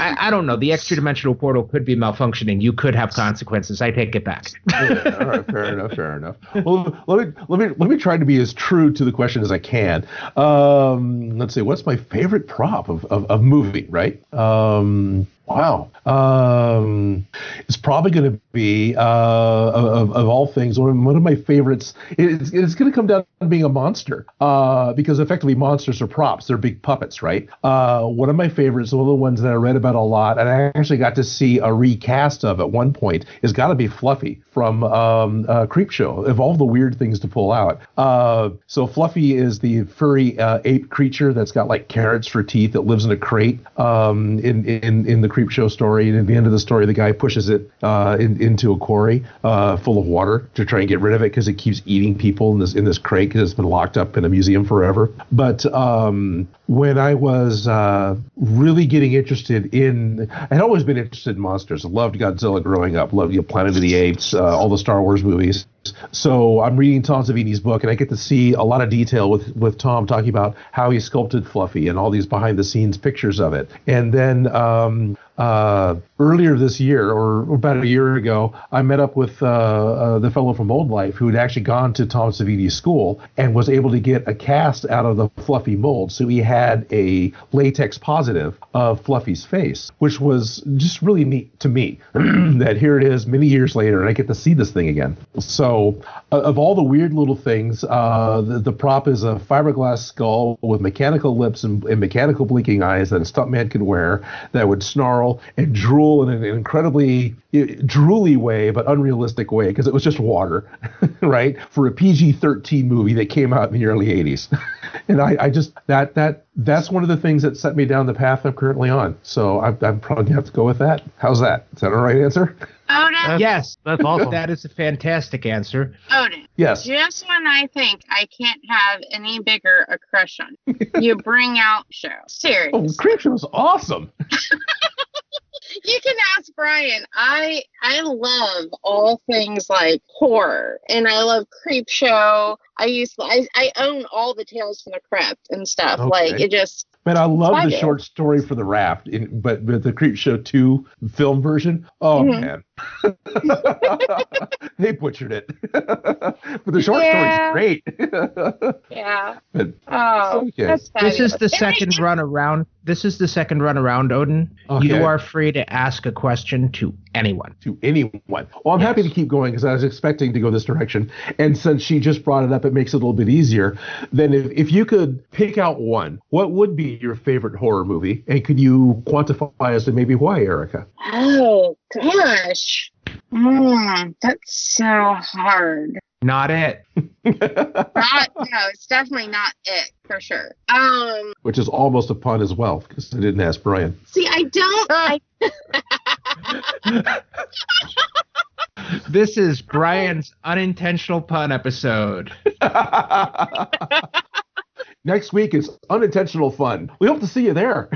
I don't know. The extra dimensional portal could be malfunctioning. You could have consequences. I take it back. Yeah, all right, fair enough, fair enough. Well, let me let me let me try to be as true to the question as I can. Um, let's see, what's my favorite prop of of, of movie? Right? Um, wow. Um, it's probably going to be uh, of, of all things one of, my favorites. It's, it's going to come down to being a monster uh, because effectively monsters are props. They're big puppets, right? Uh, one of my favorites, one of the ones that I read about a lot, and I actually got to see a recast of at one point, is got to be Fluffy from um, uh, Creepshow. Of all the weird things to pull out, uh, so Fluffy is the furry uh, ape creature that's got like carrots for teeth that lives in a crate um, in in in the Creepshow story. And at the end of the story, the guy pushes it uh, in, into a quarry uh, full of water to try and get rid of it because it keeps eating people in this in this crate because it's been locked up in a museum forever. But um, when I was uh, really getting interested in, I'd always been interested in monsters. I loved Godzilla growing up. Loved you know, Planet of the Apes, uh, all the Star Wars movies. So I'm reading Tom Savini's book, and I get to see a lot of detail with with Tom talking about how he sculpted Fluffy and all these behind the scenes pictures of it. And then um, uh, earlier this year, or about a year ago, I met up with uh, uh, the fellow from Old Life who had actually gone to Tom Savini's school and was able to get a cast out of the Fluffy mold. So he had a latex positive of Fluffy's face, which was just really neat to me. that here it is, many years later, and I get to see this thing again. So, uh, of all the weird little things, uh, the, the prop is a fiberglass skull with mechanical lips and, and mechanical blinking eyes that a stuntman could wear that would snarl and drool in an incredibly drooly way, but unrealistic way because it was just water, right? For a PG-13 movie that came out in the early 80s. and I, I just that that that's one of the things that set me down the path I'm currently on. So I'm, I'm probably gonna have to go with that. How's that? Is that a right answer? Odin, That's- yes, That's awesome. that is a fantastic answer. Odin. Yes. Just when I think I can't have any bigger a crush on you, you bring out show. Oh, Serious. Creepshow's awesome. You can ask Brian. I I love all things like horror, and I love Creepshow. I used to, I I own all the Tales from the Crypt and stuff. Like it just Man, I love the short story for the raft, in, but but the Creepshow two film version. Oh Mhm. man, they butchered it. but the short Yeah. story's great. yeah. but Oh, Okay. that's This is the And I- second run around. This is the second run around, Odin. Okay. You are free to ask a question to anyone. to anyone. Well, I'm happy to keep going because I was expecting to go this direction. And since she just brought it up, it makes it a little bit easier. Then, if, if you could pick out one, what would be your favorite horror movie? And could you quantify as to maybe why, Erica? Oh gosh. Mm, that's so hard. Not it. Not no, it's definitely not it for sure. Um Which is almost a pun as well because I didn't ask Brian. see I don't I This is Brian's unintentional pun episode. Next week is unintentional fun. We hope to see you there.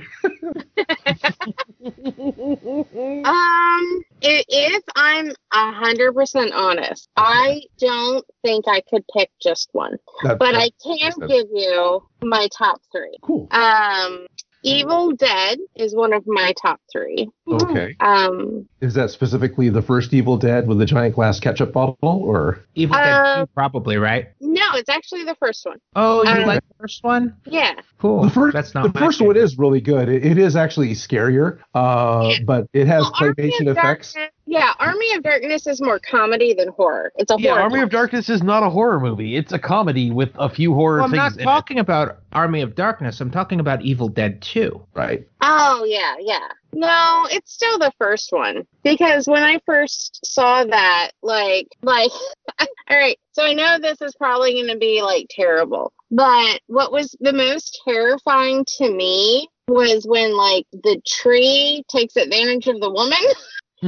Um, i- if I'm a hundred percent honest, I don't think I could pick just one, That- but that- I can give you my top three. cool. Um, Evil Dead is one of my top three. Okay. Um, Is that specifically the first Evil Dead with the giant glass ketchup bottle, or Evil Uh, Dead 2, probably, right? no, it's actually the first one. Oh, you uh, like the first one? Yeah. Cool. the first? That's not the my first one is really good. It, it is actually scarier, uh, but it has Well, claymation effects. Darkness- yeah, Army of Darkness is more comedy than horror. It's a Yeah, horror. Army of. Darkness is not a horror movie. It's a comedy with a few horror Well, I'm things not in it. talking about Army of Darkness. I'm talking about Evil Dead 2. Right. Oh yeah, yeah. No, it's still the first one because when I first saw that, like, like, all right. So I know this is probably going to be like terrible, but what was the most terrifying to me was when like the tree takes advantage of the woman.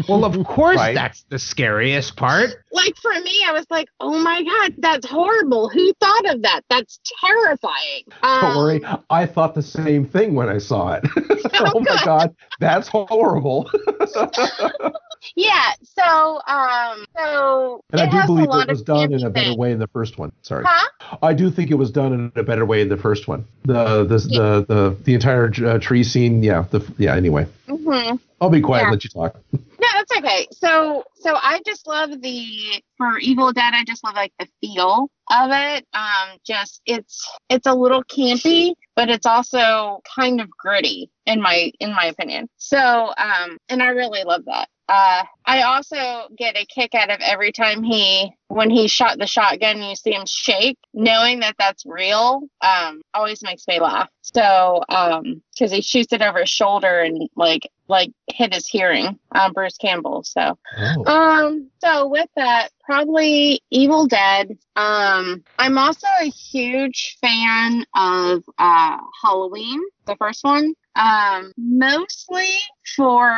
Well, of course, Right. that's the scariest part. like for me, I was like, oh my god, that's horrible. Who thought of that? That's terrifying. Don't Um, worry. I thought the same thing when I saw it. oh my god, that's horrible. Yeah. So, um, so and I do believe it was done in a better things. way in the first one. Sorry. Huh? I do think it was done in a better way in the first one. The the the the, the entire uh, tree scene. Yeah. The yeah. Anyway, hmm I'll be quiet. Yeah. Let you talk. No, that's okay. So, so I just love the for Evil Dead. I just love like the feel of it. Um, just it's it's a little campy, but it's also kind of gritty in my in my opinion. So, um, and I really love that. Uh, I also get a kick out of every time he when he shot the shotgun, you see him shake, knowing that that's real. Um, always makes me laugh. So, um, because he shoots it over his shoulder and like like hit his hearing, um, Bruce Campbell. So, Oh. um, so with that, probably Evil Dead. Um, I'm also a huge fan of uh Halloween, the first one. Um, mostly for,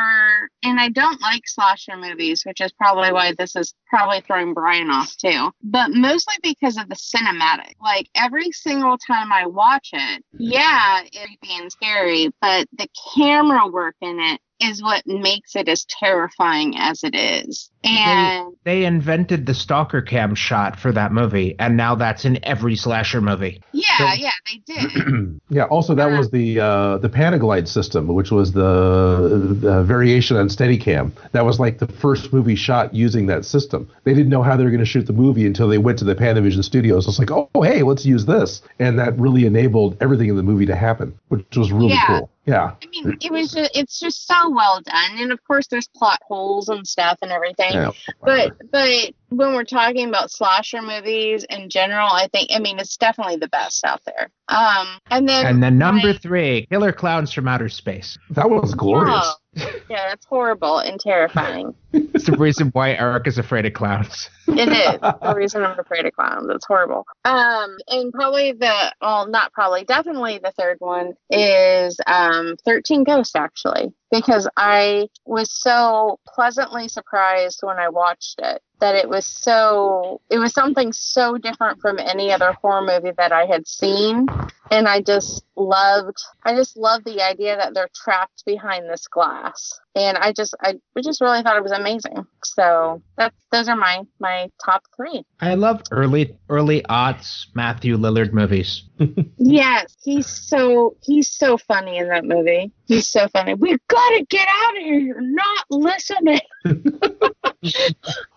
and I don't like slasher movies, which is probably why this is probably throwing Brian off too. But mostly because of the cinematic. Like every single time I watch it, yeah, it's creepy and scary, but the camera work in it is what makes it as terrifying as it is. And They invented the stalker cam shot for that movie, and now that's in every slasher movie. yeah, yeah, they did. yeah. Also, that was the uh, the Panaglide system, which was the, the variation on Steadicam. That was like the first movie shot using that system. They didn't know how they were going to shoot the movie until they went to the Panavision studios. It's like, oh, hey, let's use this, and that really enabled everything in the movie to happen, which was really Yeah. cool. Yeah. I mean, it was just, it's just so well done. And of course, there's plot holes and stuff and everything. Yeah. But but when we're talking about slasher movies in general, I think I mean it's definitely the best out there. Um, and then And then number my- three, Killer Clowns from Outer Space. That was glorious. Yeah, that's horrible and terrifying. It's the reason why Eric is afraid of clowns. It is the reason I'm afraid of clowns. It's horrible. Um, and probably the well, not probably, definitely the third one is um, Thirteen Ghosts actually, because I was so pleasantly surprised when I watched it that it was so it was something so different from any other horror movie that I had seen, and I just loved I just loved the idea that they're trapped behind this glass, and I just I just really thought it was amazing. So that those are my my top three. I love early early aughts Matthew Lillard movies. Yes, he's so he's so funny in that movie. He's so funny. We've got to get out of here. You're not listening. That's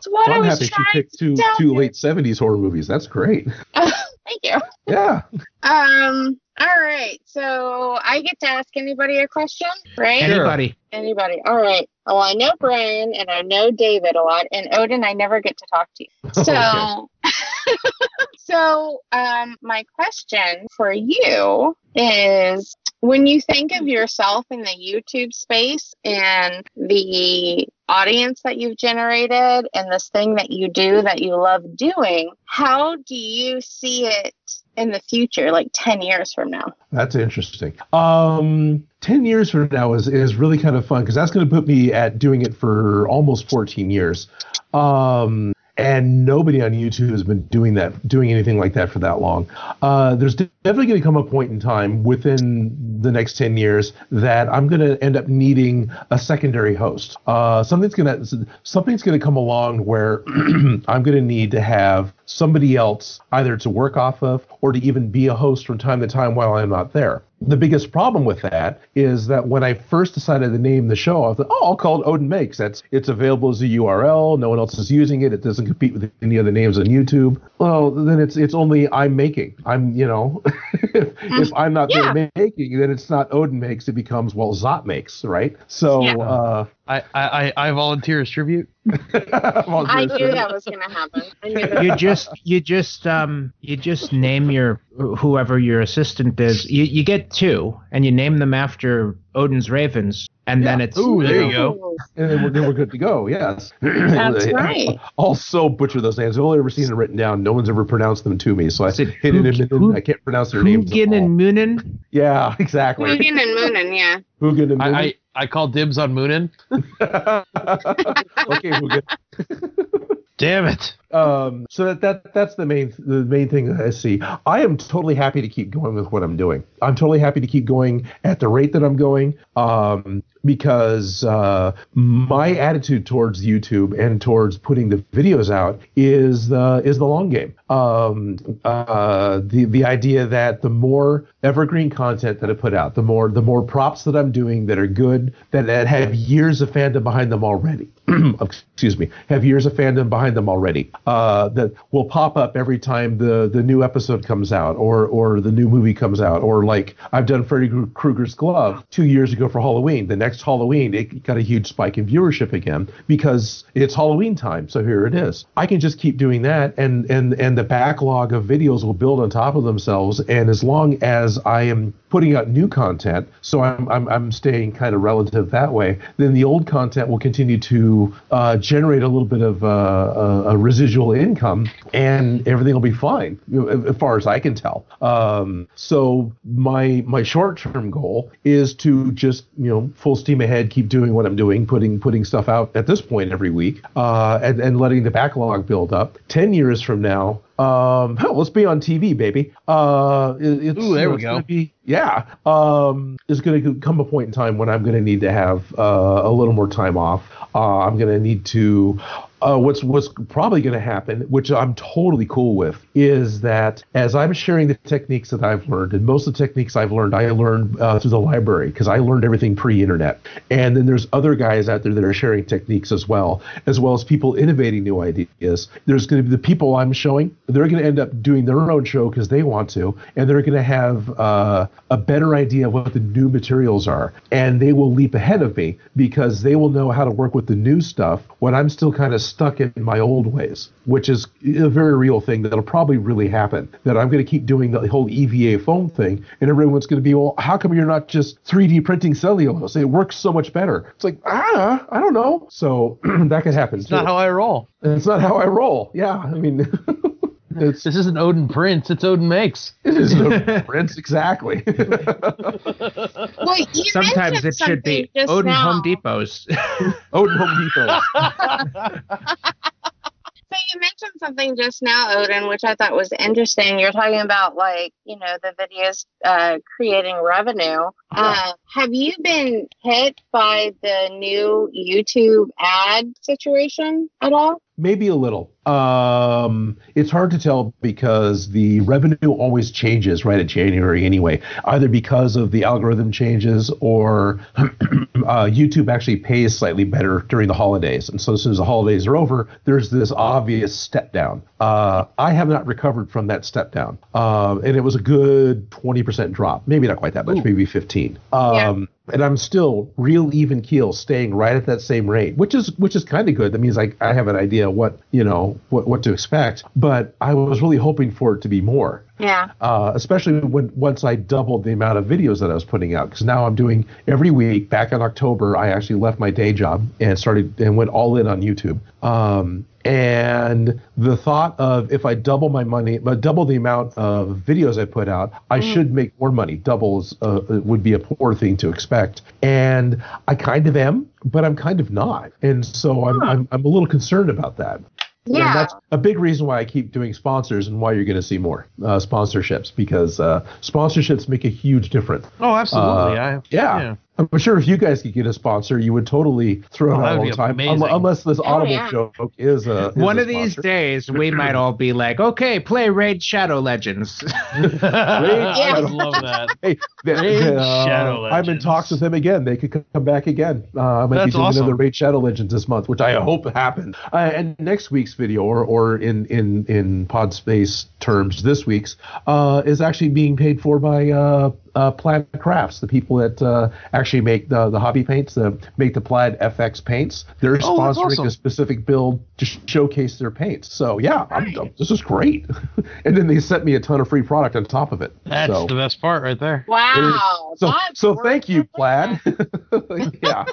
what So I I'm was happy she picked two to two late '70s horror movies. That's great. Thank you. Yeah. Um. All right. So I get to ask anybody a question, right? Anybody? Anybody. All right. Well, I know Brian and I know David a lot, and Odin, I never get to talk to you. So, so um, my question for you is when you think of yourself in the YouTube space and the audience that you've generated and this thing that you do that you love doing, how do you see it in the future, like 10 years from now? That's interesting. Um, 10 years from now is, is really kind of fun because that's going to put me at doing it for almost 14 years. Um, and nobody on YouTube has been doing that, doing anything like that for that long. Uh, there's definitely going to come a point in time within the next 10 years that I'm going to end up needing a secondary host. Uh, something's going to something's going to come along where I'm going to need to have somebody else either to work off of or to even be a host from time to time while I'm not there. The biggest problem with that is that when I first decided to name the show, I thought, oh, I'll call it Odin Makes. That's it's available as a URL. No one else is using it. It doesn't compete with any other names on YouTube. Well, then it's it's only I'm making. I'm you know, if, if I'm not Yeah. making, then it's not Odin Makes. It becomes well Zot Makes, right? So Yeah. uh, I, I, I I volunteer as tribute. well, I there's- knew that was going to happen. I knew that. You just you just um you just name your whoever your assistant is. You you get two and you name them after Odin's Ravens, and then it's Ooh, there you go. And then we're, then we're good to go. Yes, That's right. Also butcher those names. I've only ever seen it written down. No one's ever pronounced them to me, so I Is it hit it Hug- in. I can't pronounce their names. at Hugin and Munin. Yeah, exactly. Hugin and Munin, yeah. Hugin and I, I, I call dibs on Munin. okay, Hugin. Damn it. um, so that, that that's the main the main thing that I see. I am totally happy to keep going with what I'm doing. I'm totally happy to keep going at the rate that I'm going. Um, because uh, my attitude towards YouTube and towards putting the videos out is the is the long game. Um, uh, the the idea that the more evergreen content that I put out, the more the more props that I'm doing that are good, that, that have years of fandom behind them already. excuse me, have years of fandom behind them already. Uh, that will pop up every time the the new episode comes out, or or the new movie comes out, or like I've done Freddy Krueger's Glove two years ago for Halloween. The next Halloween, it got a huge spike in viewership again because it's Halloween time. So here it is. I can just keep doing that, and and and the backlog of videos will build on top of themselves. And as long as I am putting out new content, so I'm I'm, I'm staying kind of relative that way, then the old content will continue to uh, generate a little bit of uh, a, a, residual income, and everything will be fine, as far as I can tell. Um, so my my short term goal is to just you know full steam ahead, keep doing what I'm doing, putting putting stuff out at this point every week, uh, and and letting the backlog build up. Ten years from now, um, let's be on TV, baby. Uh, it, it's, Ooh, there we it's go. Be, yeah. Um, there's going to come a point in time when I'm going to need to have uh, a little more time off. Uh, I'm going to need to. Uh, what's what's probably going to happen, which I'm totally cool with, is that as I'm sharing the techniques that I've learned, and most of the techniques I've learned, I learned uh, through the library because I learned everything pre-internet. And then there's other guys out there that are sharing techniques as well, as well as people innovating new ideas. There's going to be the people I'm showing; they're going to end up doing their own show because they want to, and they're going to have uh, a better idea of what the new materials are, and they will leap ahead of me because they will know how to work with the new stuff when I'm still kind of stuck in my old ways, which is a very real thing that'll probably really happen. That I'm going to keep doing the whole EVA foam thing, and everyone's going to be, well, how come you're not just 3D printing cellulose? It works so much better. It's like, ah, I don't know. So that could happen. It's not how I roll. it's not how I roll. Yeah, I mean, it's This isn't Odin Prints. It's Odin Makes. it is no Prince exactly. Well, you Sometimes it should be Odin now. Home Depots. Odin Home Depot. So you mentioned something just now, Odin, which I thought was interesting. You're talking about like, you know, the videos uh, creating revenue. Uh, have you been hit by the new YouTube ad situation at all? Maybe a little. Um, it's hard to tell because the revenue always changes right at January anyway, either because of the algorithm changes or uh, YouTube actually pays slightly better during the holidays. And so as soon as the holidays are over, there's this obvious step down. Uh, I have not recovered from that step down. Um, and it was a good 20% drop. Maybe not quite that much, maybe 15. Um, and I'm still real even keel, staying right at that same rate, which is which is kind of good. That means I, I have an idea what you know what what to expect. But I was really hoping for it to be more, Yeah. uh, especially when once I doubled the amount of videos that I was putting out. Because now I'm doing every week. Back in October, I actually left my day job and started and went all in on YouTube. Um, and the thought of if I double my money, but double the amount of videos I put out, I should make more money. Doubles uh, would be a poor thing to expect, and I kind of am, but I'm kind of not, and so I'm I'm, I'm a little concerned about that. Yeah. And that's a big reason why I keep doing sponsors and why you're going to see more uh, sponsorships because uh, sponsorships make a huge difference. Oh, absolutely. Uh, I, Yeah. I'm sure if you guys could get a sponsor, you would totally throw Oh, it that out would all be the time. amazing. Unless this audible yeah. joke is a is One a of these days, we might all be like, okay, play Raid Shadow Legends. I would love that. Hey, the, Raid the, uh, Shadow I'm in talks with them again. They could come back again. Uh, I might That's be doing awesome. another Raid Shadow Legends this month, which I hope happens. Uh, and next week's video, or or in in in Pod Space terms, this week's uh, is actually being paid for by uh, Plaid Crafts, the people that uh, actually make the the hobby paints, the make the Plaid FX paints. They're Oh, sponsoring awesome. a specific build to sh- showcase their paints. So yeah, I'm, this is great. and then they sent me a ton of free product on top of it. That's so. the best part right there. Wow. So, so thank you. Plaid. yeah,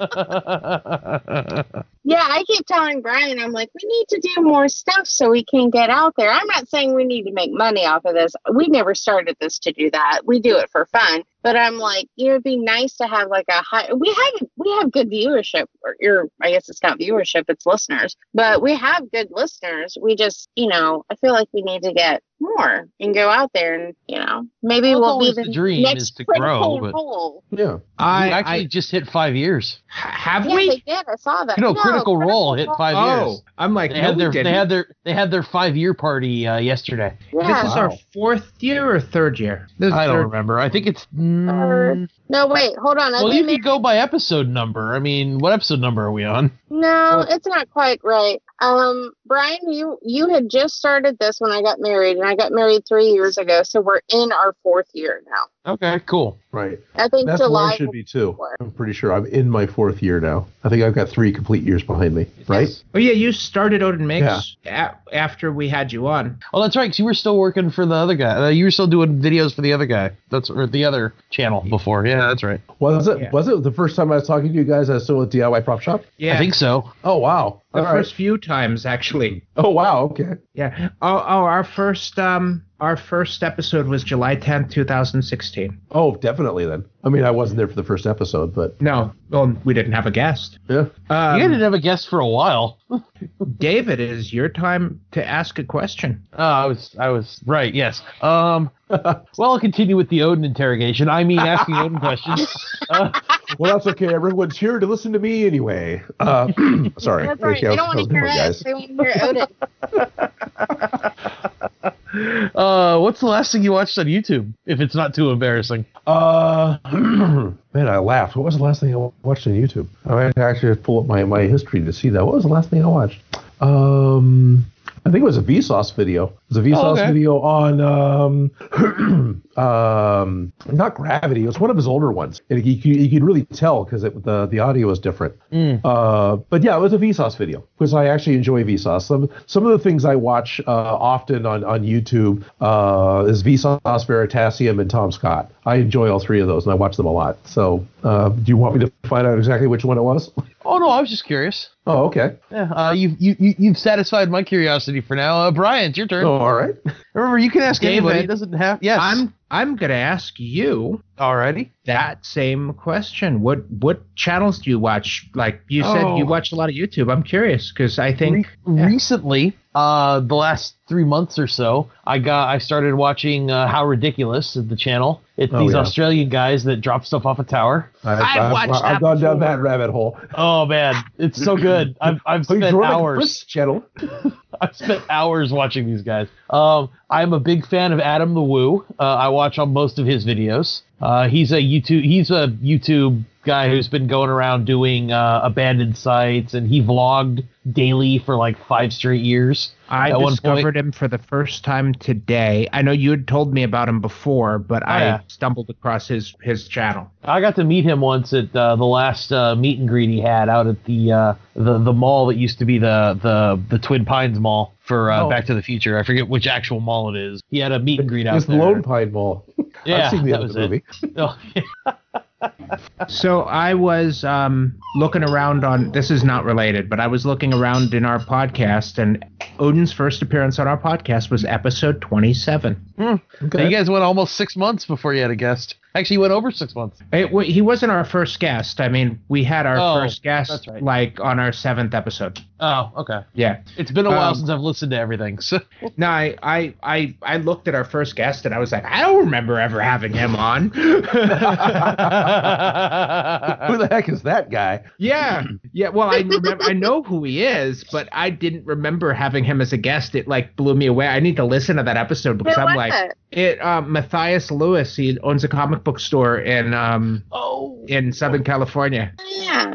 Yeah, I keep telling Brian, I'm like, we need to do more stuff so we can get out there. I'm not saying we need to make money off of this. We never started this to do that. We do it for fun. but I'm like, you know, it'd be nice to have like a high. We have we have good viewership, or, or I guess it's not viewership, it's listeners, but we have good listeners. We just, you know, I feel like we need to get more and go out there and you know maybe Well, we'll it's be the, the dream next is to grow, critical but- role. Yeah. I, you actually I just hit five years. have Yeah, we? they did. I saw that. You know, Critical Role hit five Oh, years. I'm like, They no, had their didn't. they had their they had their five year party uh, yesterday. Yeah. This is our fourth year or third year. This is I don't third. remember. I think it's. Third. Mm, No, wait, hold on. Well, you could go by episode number. I mean, what episode number are we on? No, it's not quite right. Um, Brian, you you had just started this when I got married, and I got married three years ago, so we're in our fourth year now. Okay, cool. Right. I think That's where July. I should be too. Four. I'm pretty sure I'm in my fourth year now. I think I've got three complete years behind me. Right? Oh yeah, you started Odin Makes a- after we had you on. Oh, that's right. Because you were still working for the other guy. Uh, you were still doing videos for the other guy. That's or the other channel before. Yeah, that's right. Was it? Yeah. Was it the first time I was talking to you guys? I was still at DIY Prop Shop. Yeah, I think so. Oh wow. the All right. first few times actually. Oh wow. Okay. Yeah. Oh, oh, our first um, our first episode was July 10th, 2016. Oh, definitely then. I mean, I wasn't there for the first episode, but No, well, we didn't have a guest. yeah. Um, you didn't have a guest for a while. David, it is your time to ask a question. Oh, I was I was right. Yes. Um. well, I'll continue with the Odin interrogation. I mean, asking Odin questions. Uh, Well, that's okay. Everyone's here to listen to me anyway. Uh, sorry. That's right. Okay, They don't want to hear going, us. They want to hear Odin. Uh, what's the last thing you watched on YouTube? If it's not too embarrassing. Uh, man, I laughed. What was the last thing I watched on YouTube? I might actually pull up my, my history to see that. What was the last thing I watched? Um, I think it was a Vsauce video. It was a Vsauce okay. video on um, um, not Gravity. It was one of his older ones, and you, could- you could really tell because the the audio was different. Mm. Uh, but yeah, it was a Vsauce video because I actually enjoy Vsauce. Some some of the things I watch uh, often on on YouTube uh, is Vsauce, Veritasium, and Tom Scott. I enjoy all three of those, and I watch them a lot. So, uh, do you want me to find out exactly which one it was? Oh no, I was just curious. oh, okay. Yeah. Uh, you you you you've satisfied my curiosity for now. Uh, Brian, it's your turn. Oh, all right. Remember, you can ask anybody. It doesn't have. Yes. I'm I'm gonna ask you alrighty. that same question. What what channels do you watch? Like you said, Oh. you watch a lot of YouTube. I'm curious because I think Re- recently, uh, the last three months or so, I got I started watching uh, How Ridiculous at the channel. It's Oh, these yeah. Australian guys that drop stuff off a tower. I've, I've I've- watched I've that gone down that rabbit hole. Oh man, it's so good. I've I've Oh, you spent the hours. channel. I've spent hours watching these guys. Um, I'm a big fan of Adam the Woo. Uh, I watch on most of his videos. Uh, he's a YouTube. He's a YouTube guy who's been going around doing uh, abandoned sites, and he vlogged daily for like five straight years. I At discovered him for the first time today. I know you had told me about him before, but I Oh, yeah. stumbled across his his channel. I got to meet him once at uh, the last uh, meet and greet he had out at the uh, the the mall that used to be the the the Twin Pines Mall for uh, Oh. Back to the Future. I forget which actual mall it is. He had a meet and greet out It's there. Lone Pine Mall. Yeah, I've seen the that end was of it. movie. Oh, So I was um, looking around on this is not related, but I was looking around in our podcast, and Odin's first appearance on our podcast was episode twenty-seven. Okay. You guys went almost six months before you had a guest. Actually, you went over six months. It, w- he wasn't our first guest. I mean, we had our Oh, first guest right. like on our seventh episode. Oh, okay. Yeah. It's been a while Um, since I've listened to everything. So No, I, I I I looked at our first guest and I was like, I don't remember ever having him on. Who the heck is that guy? yeah, yeah. Well, I remember. I know who he is, but I didn't remember having him as a guest. It like blew me away. I need to listen to that episode because Who I'm like, it? it. Um, Matthias Lewis. He owns a comic book store in um oh, in Southern California. Yeah.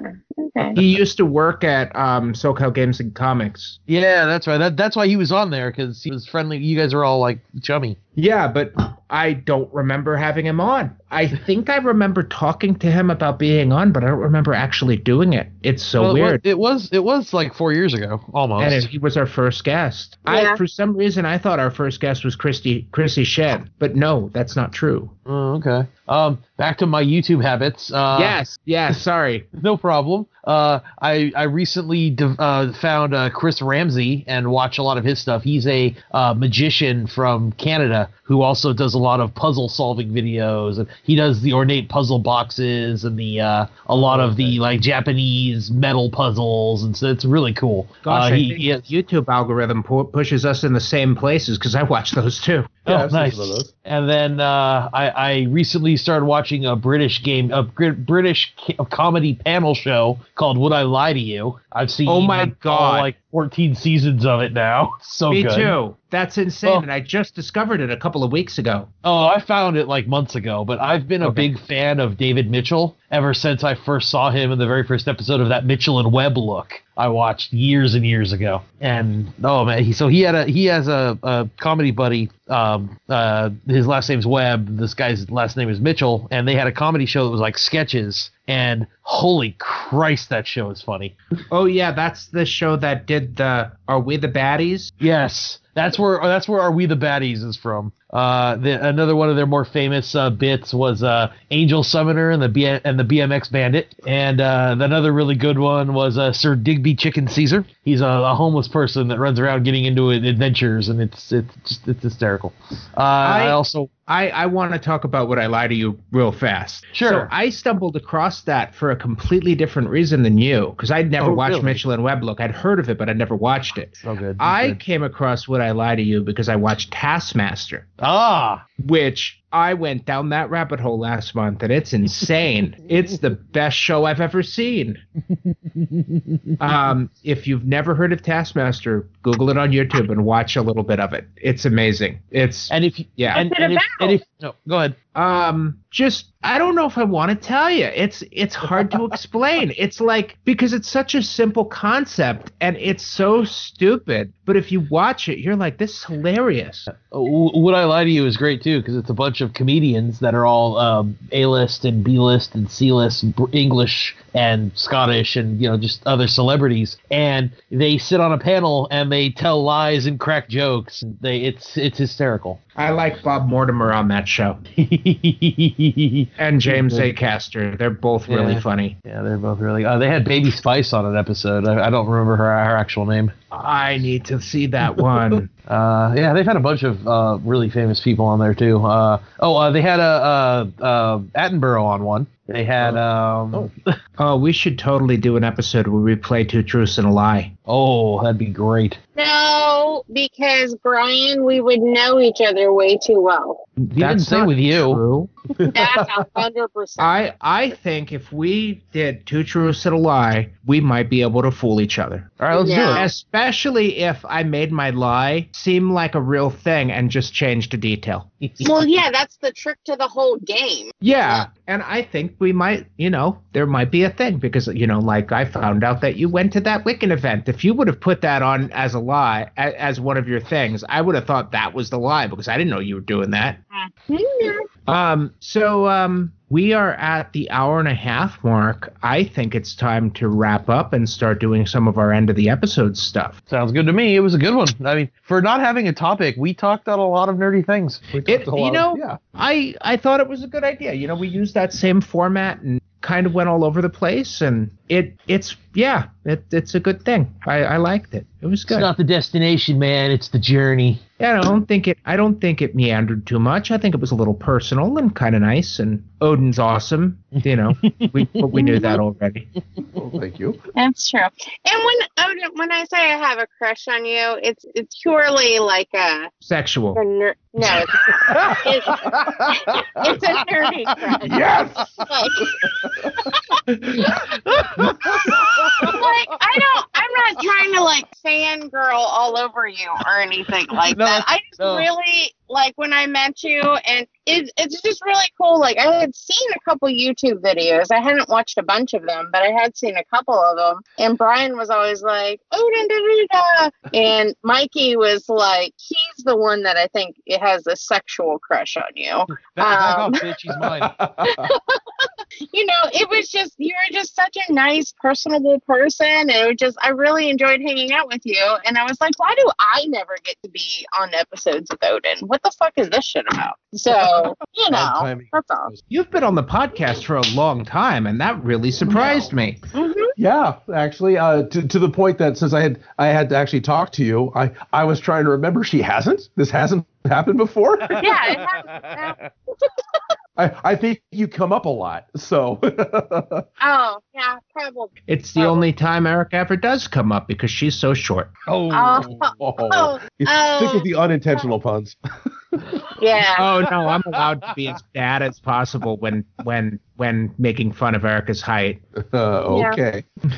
Okay. He used to work at um SoCal Games and Comics. yeah, that's right. That, that's why he was on there because he was friendly. You guys are all like chummy. Yeah, but I don't remember having him on. I think I remember talking to him about being on, but I don't remember actually doing it. It's so Well, it was- weird. It was it was like four years ago, almost. and he was our first guest. I, Yeah. for some reason, I thought our first guest was Christy Chrissy Shen, but no, that's not true. Oh, okay. Um, back to my YouTube habits. Uh, yes, yes. Sorry. no problem. Uh, I I recently de- uh, found uh, Chris Ramsey and watch a lot of his stuff. He's a uh, magician from Canada who also does a lot of puzzle solving videos, and he does the ornate puzzle boxes and the uh, a lot of the like Japanese metal puzzles, and so it's really cool. Gosh, Uh, I he- think he has- YouTube algorithm pu- pushes us in the same places because I watch those too. Yeah, oh, I've seen nice. some of those. And then uh, I, I recently started watching a British game, a British comedy panel show called "Would I Lie to You?" I've seen Oh my all, God. like 14 seasons of it now. So Me good. too. That's insane, Well- and I just discovered it a couple of weeks ago. Oh, I found it like months ago, but I've been a Okay. big fan of David Mitchell ever since I first saw him in the very first episode of that Mitchell and Webb look I watched years and years ago. And oh man, he, so he had a he has a, a comedy buddy. Um, uh, his last name's Webb. This guy's last name is Mitchell, and they had a comedy show that was like sketches. And holy Christ, that show is funny. Oh yeah, that's the show that did the Are We the Baddies? Yes, that's where that's where Are We the Baddies is from. Uh, the, another one of their more famous uh, bits was uh, Angel Summoner and the B- and the BMX Bandit, and uh, another really good one was uh, Sir Digby Chicken Caesar. He's a, a homeless person that runs around getting into adventures, and it's it's just, it's hysterical. Uh, I, I- also I, I want to talk about what I lie to you real fast. Sure. So I stumbled across that for a completely different reason than you, because I'd never Oh, watched really? Mitchell and Webb look. I'd heard of it, but I'd never watched it. so good. I Good. came across Would I lie to you because I watched Taskmaster, ah which I went down that rabbit hole last month, and it's insane. it's the best show I've ever seen. um, if you've never heard of Taskmaster, Google it on YouTube and watch a little bit of it. It's amazing. It's and if you Yeah. and, and if, and if no go ahead. um just i don't know if i want to tell you it's it's hard to explain it's like because it's such a simple concept and it's so stupid but if you watch it you're like this is hilarious W- Would I Lie to You is great too because it's a bunch of comedians that are all um, A list and B list and C list, br- English and Scottish and you know just other celebrities, and they sit on a panel and they tell lies and crack jokes. They it's it's hysterical. I like bob mortimer on that show and james a caster they're both really Yeah. funny yeah, they're both really. Uh, they had Baby Spice on an episode. I, I don't remember her her actual name. i need to see that one Uh, yeah, they've had a bunch of uh, really famous people on there too. Uh, oh, uh, they had a uh, uh, Attenborough on one. They had um, oh we should totally do an episode where we play two truths and a lie oh, that'd be great. No, because Brian, we would know each other way too well. He didn't say with you. true. That's a hundred percent. I I think if we did two truths and a lie, we might be able to fool each other. All right, let's Yeah. do it. Especially if I made my lie seem like a real thing and just changed a detail. Well, yeah, that's the trick to the whole game. Yeah, and I think we might, you know, there might be a thing because, you know, like I found out that you went to that Wiccan event. If you would have put that on as a lie, a- as one of your things, I would have thought that was the lie because I didn't know you were doing that. Um, so um, we are at the hour and a half mark. I think it's time to wrap up and start doing some of our end of the episode stuff. Sounds good to me. It was a good one. I mean, for not having a topic, we talked about a lot of nerdy things. It, you know, of- yeah. I I thought it was a good idea. You know, we used that same format and kind of went all over the place, and it it's yeah, it, it's a good thing. I, I liked it. It was good. It's not the destination, man. It's the journey. Yeah, I don't think it. I don't think it meandered too much. I think it was a little personal and kind of nice. And Odin's awesome. You know, we but we knew that already. Well, thank you. That's true. And when Odin, when I say I have a crush on you, it's it's purely like a, Sexual. a ner- no, it's, it's, it's a nerdy crush. Yes. Like, like I don't. I'm not trying to like fangirl all over you or anything like No, that. I just no. really like when I met you, and it, it's just really cool. Like I had seen a couple YouTube videos. I hadn't watched a bunch of them, but I had seen a couple of them. And Brian was always like, "Oh, da da da," da," and Mikey was like, "He's the one that I think it has a sexual crush on you." Back, back Um, off, bitch. He's mine. you know, it was just you were just such a nice, personable person, and it was just I really enjoyed hanging out with you. And I was like, why do I never get to be on episodes with Odin? What the fuck is this shit about? So you Bad know, timing. that's all. You've been on the podcast for a long time, and that really surprised me. Mhm. Yeah, actually, uh, to to the point that since I had I had to actually talk to you, I I was trying to remember. She hasn't. This hasn't happened before. Yeah, it has. I I think you come up a lot. So Oh, yeah, probably. It's the Oh. only time Erica ever does come up because she's so short. Oh, Oh, oh, oh, stick oh. with the unintentional puns. yeah. Oh no, I'm allowed to be as bad as possible when when when making fun of Erica's height. Uh, okay. Yeah,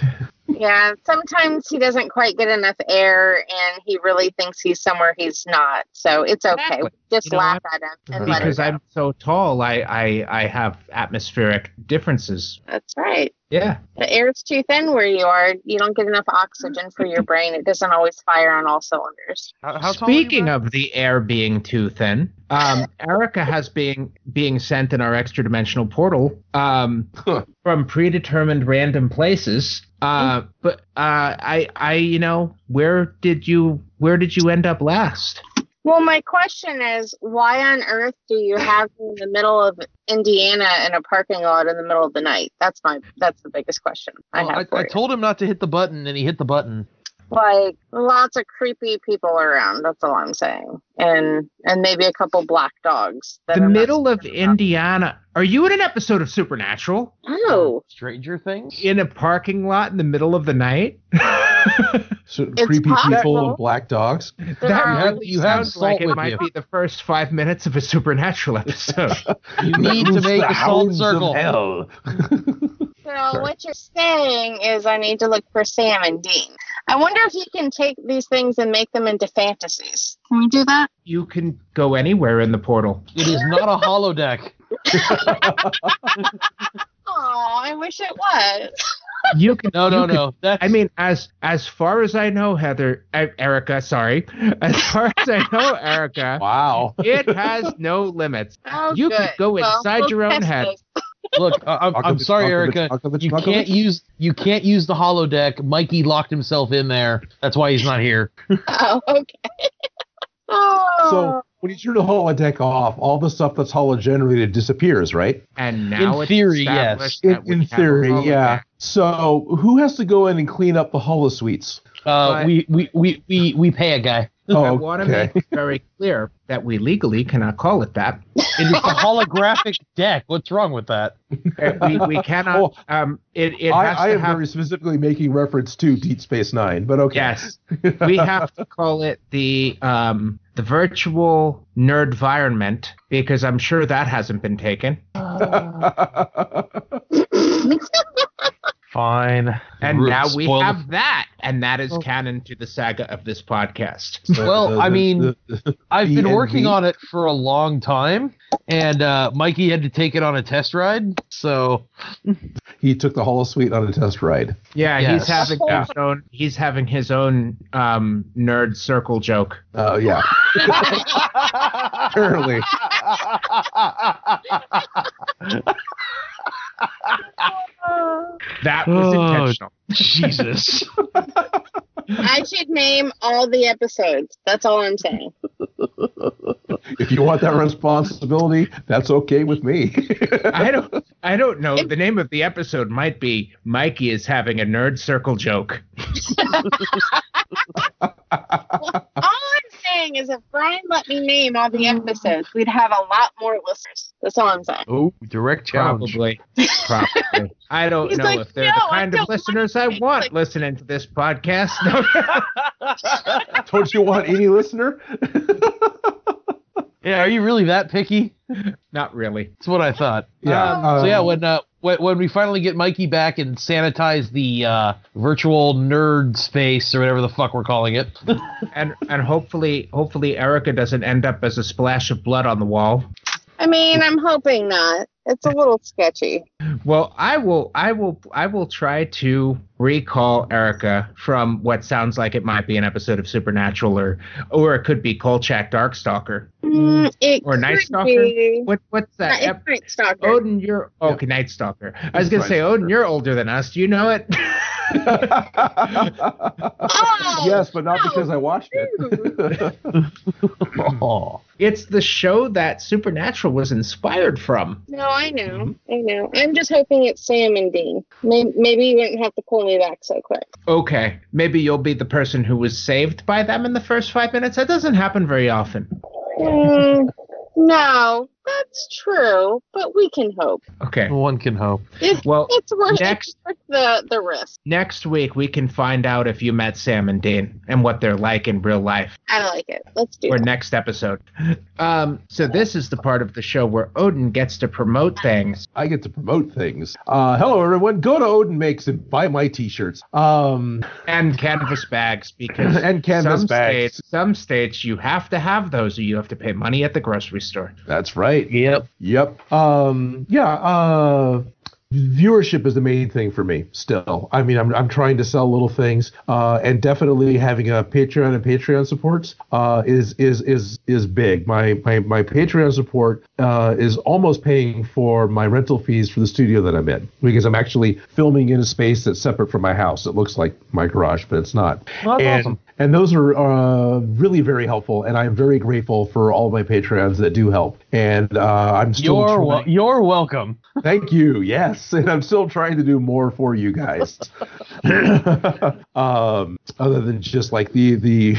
sometimes he doesn't quite get enough air and he really thinks he's somewhere he's not. So it's okay. Exactly. Just You know laugh at him and let it Because. I'm so tall, I, I I have atmospheric differences. That's right. Yeah. The air's too thin where you are. You don't get enough oxygen for your brain. It doesn't always fire on all cylinders. How, how tall are you, Speaking of the air being too thin, um, Erica has being being sent in our extra dimensional portal um, Huh. from predetermined random places. Uh, but uh, I I you know where did you where did you end up last? Well, my question is, why on earth do you have me in the middle of Indiana in a parking lot in the middle of the night? That's my that's the biggest question I Well, have I, I told him not to hit the button, and he hit the button. Like lots of creepy people around. That's all I'm saying, and and maybe a couple black dogs. that The are middle of screaming. Indiana. Are you in an episode of Supernatural Oh, Stranger Things. in a parking lot in the middle of the night? So It's creepy people and black dogs. there that are- really you have sounds like salt it might you. be the first five minutes of a Supernatural episode. You need to make the a salt circle. hell. So Sorry. what you're saying is I need to look for Sam and Dean. I wonder if you can take these things and make them into fantasies. Can we do that? you can go anywhere in the portal. It is not a holodeck. Oh, I wish it was. You can. No, no, can- no. That's I mean, as as far as I know, Heather, uh, Erica, sorry, as far as I know, Erica, Wow. it has no limits. Oh, You could good. go Well, inside we'll your own head. this. Look. I, I'm, I'm sorry, Erica. You can't use you can't use the holodeck. Mikey locked himself in there. That's why he's not here. Oh, okay. oh, So when you turn the holodeck off, all the stuff that's holo-generated disappears, right? And now it's theory, yes. established In, that we in have a theory, yeah. So who has to go in and clean up the holosuites? Uh, But- we, we, we, we, we pay a guy. I Oh, want to okay. make it very clear that we legally cannot call it that. It is a holographic deck. What's wrong with that? Uh, we, we cannot. Oh, um, it it I, has I to am have. very specifically making reference to Deep Space Nine, but okay. Yes, we have to call it the um the virtual nerd environment because I'm sure that hasn't been taken. Fine. And Ru- now we spoil have that, and that is Oh. canon to the saga of this podcast. Well, I mean, I've been working on it for a long time, and uh, Mikey had to take it on a test ride. So he took the holosuite on a test ride. Yeah, Yes. he's having Yeah. his own. He's having his own um nerd circle joke. Oh yeah, apparently. That oh, was Oh, intentional. Jesus. I should name all the episodes. That's all I'm saying. If you want that responsibility, that's okay with me. I don't. I don't know. The name of the episode might be Mikey is having a nerd circle joke. All I'm saying is if Brian let me name all the episodes, we'd have a lot more listeners. That's all I'm saying. oh, direct challenge. Probably. Probably. I don't He's know like, if they're "No, the kind of listeners wanna I want like-" listening to this podcast. No. Don't you want any listener? Yeah, are you really that picky? Not really. That's what I thought. yeah. Um, so yeah, um, when uh, when, when we finally get Mikey back and sanitize the uh, virtual nerd space or whatever the fuck we're calling it, And and hopefully hopefully Erica doesn't end up as a splash of blood on the wall. I mean, I'm hoping not. It's a little sketchy. Well, I will I will I will try to recall Erica from what sounds like it might be an episode of Supernatural, or or it could be Kolchak Darkstalker Mm, it or Night Stalker. be. What what's Yeah, that? it's ep- Night Stalker. Odin, you're okay. Night Stalker. I was It's gonna Night say, Odin, you're older than us. Do you know it? Oh, yes, but not no. because I watched it. Oh. it's the show that Supernatural was inspired from. No, I know. I know. I'm just hoping it's Sam and Dean. Maybe, maybe you wouldn't have to pull me back so quick. Okay, maybe you'll be the person who was saved by them in the first five minutes. That doesn't happen very often. Mm, no, that's true, but we can hope. Okay. One can hope. It, Well, it's worth, next- it's worth the, the risk. next week we can find out if you met Sam and Dean and what they're like in real life. I like it. Let's do it. or it. next episode. Um, so this is the part of the show where Odin gets to promote things. I get to promote things. Uh, hello, everyone. Go to Odin Makes and buy my T-shirts. Um, and canvas bags because And canvas some bags. states some states you have to have those or you have to pay money at the grocery store that's right. Yep. Yep. Um, yeah. Uh, viewership is the main thing for me still. I mean, I'm, I'm trying to sell little things, uh, and definitely having a Patreon and Patreon supports uh, is is is is big. My my my Patreon support uh, is almost paying for my rental fees for the studio that I'm in because I'm actually filming in a space that's separate from my house. It looks like my garage, but it's not. Well, that's and, awesome. And those are uh, really very helpful, and I'm very grateful for all my Patreons that do help. And uh, I'm still You're wel- you're welcome. Thank you. Yes, and I'm still trying to do more for you guys. um, other than just like the the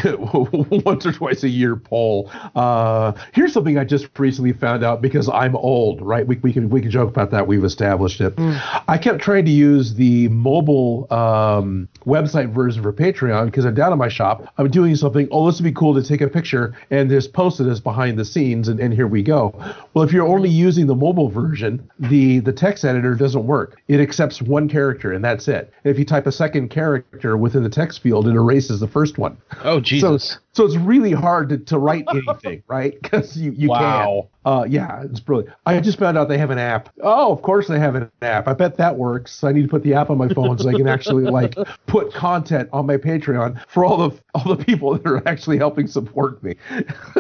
once or twice a year poll. Uh, here's something I just recently found out because I'm old. Right? We we can we can joke about that. We've established it. I kept trying to use the mobile um, website version for Patreon because I'm down in my shop. I'm doing something. Oh, this would be cool to take a picture and just post it as behind the scenes, and, and here we go. Well, if you're only using the mobile version, the the text editor doesn't work. It accepts one character and that's it. If you type a second character within the text field, it erases the first one. Oh Jesus. so it's really hard to, to write anything, right? Because you, you Wow. can't. Uh, yeah, it's brilliant. I just found out they have an app. Oh, of course they have an app. I bet that works. I need to put the app on my phone so I can actually like put content on my Patreon for all the all the people that are actually helping support me.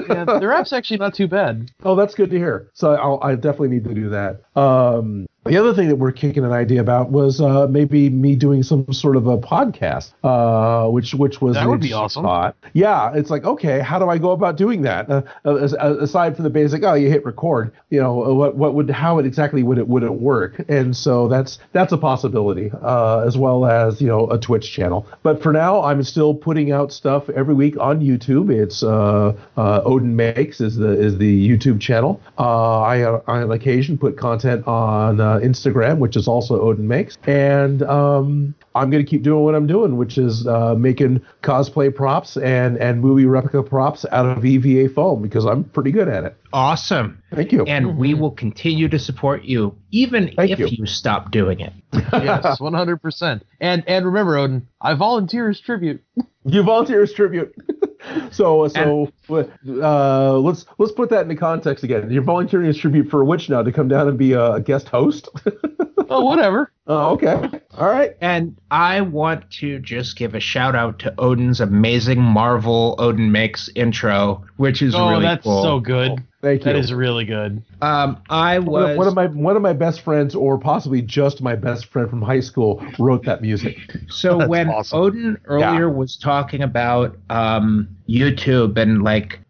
yeah, their app's actually not too bad. Oh, that's good to hear. So I'll, I definitely need to do that. Um, the other thing that we're kicking an idea about was uh, maybe me doing some sort of a podcast, uh, which which was That would be awesome. thought. Yeah, it's like okay, how do I go about doing that? Uh, as, as- aside from the basic, oh, you hit record. You know, uh, what what would how it exactly would it would it work? And so that's that's a possibility, uh, as well as you know a Twitch channel. But for now, I'm still putting out stuff every week on YouTube. It's uh, uh, Odin Makes is the is the YouTube channel. Uh, I uh, on occasion put content on uh, Instagram, which is also Odin Makes, and um, I'm gonna keep doing what I'm doing, which is uh, making cosplay props and and movie replica props out of EVA foam because I'm pretty good at it. awesome Thank you. and we will continue to support you even Thank if you. you. stop doing it Yes, one hundred percent. And and remember, Odin, I volunteer as tribute. You volunteer as tribute. so so uh, let's let's put that into context again. You're volunteering as tribute for a witch now to come down and be a guest host? Oh, whatever. Oh, okay. All right. and i want to just give a shout out to odin's amazing marvel odin makes intro which is really good. Oh, really that's cool so good. Thank you. That is really good. um i one was of, one of my one of my best friends, or possibly just my best friend from high school, wrote that music. So That's when awesome. Odin earlier was talking about um, YouTube and like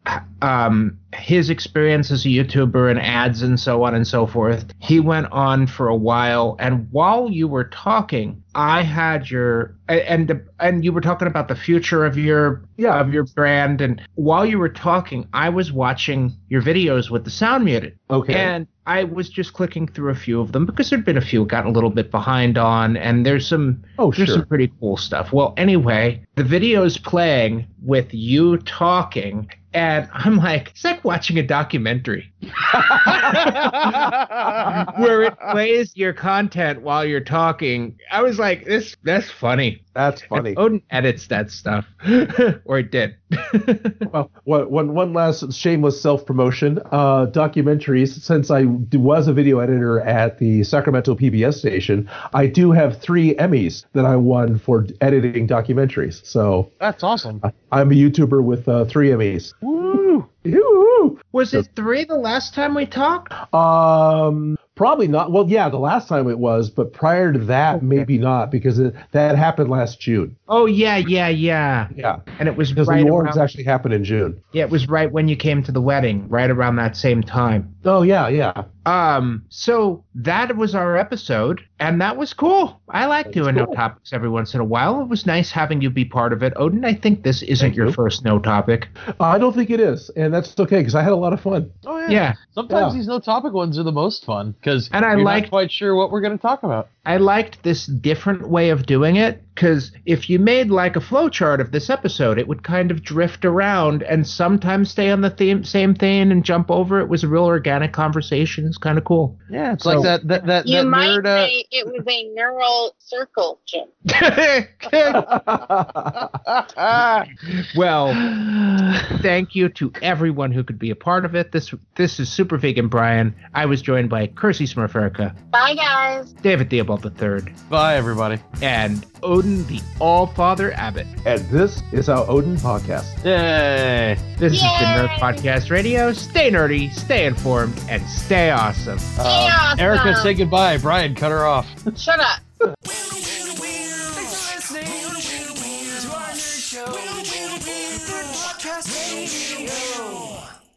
um, his experience as a YouTuber and ads and so on and so forth, he went on for a while. And while you were talking, I had your and and you were talking about the future of your Yeah. of your brand. And while you were talking, I was watching your videos with the sound muted. Okay. And I was just clicking through a few of them because there'd been a few gotten a little bit behind on, and there's some Oh, there's sure. some pretty cool stuff. Well, anyway, the video's playing with you talking, And I'm like, it's like watching a documentary where it plays your content while you're talking. I was like, this that's funny. That's funny. And Odin edits that stuff, or it did. well, one, one, one last shameless self promotion. Uh, documentaries. Since I was a video editor at the Sacramento PBS station, I do have three Emmys that I won for editing documentaries. So That's awesome. I'm a YouTuber with uh, three Emmys. Woo! Yoo-hoo! Was it three the last time we talked? Um, probably not. Well, yeah, the last time it was, but prior to that, maybe not because it, that happened last June. Oh yeah, yeah, yeah. Yeah, And it was because right the awards around, actually happened in June. yeah, it was right when you came to the wedding, right around that same time. Oh yeah, yeah. Um, so that was our episode, and that was cool. I like That's doing no topics every once in a while. It was nice having you be part of it. Odin, I think this isn't Thank your you. first no topic. Uh, I don't think it is, and that's okay because I had a lot of fun. Oh yeah. Yeah. Sometimes Yeah. these no topic ones are the most fun because And I you're like- not quite sure what we're going to talk about. I liked this different way of doing it because if you made like a flowchart of this episode, it would kind of drift around and sometimes stay on the theme, same thing and jump over. It was a real organic conversation. It's kind of cool. Yeah, it's So- like that that that, You that might nerd. Uh, say it was a neural circle, Jim. well, thank you to everyone who could be a part of it. This this is Super Vegan Brian. I was joined by Kersey Smurferica, Bye, guys. David Theobald III, Bye, everybody. and Odin the All Father Abbott. and this is our Odin podcast. Yay! This is the Yay! Nerd Podcast Radio. Stay nerdy, stay informed, and stay awesome. yeah, Um, Erica, say goodbye. Brian, cut her off. Shut up.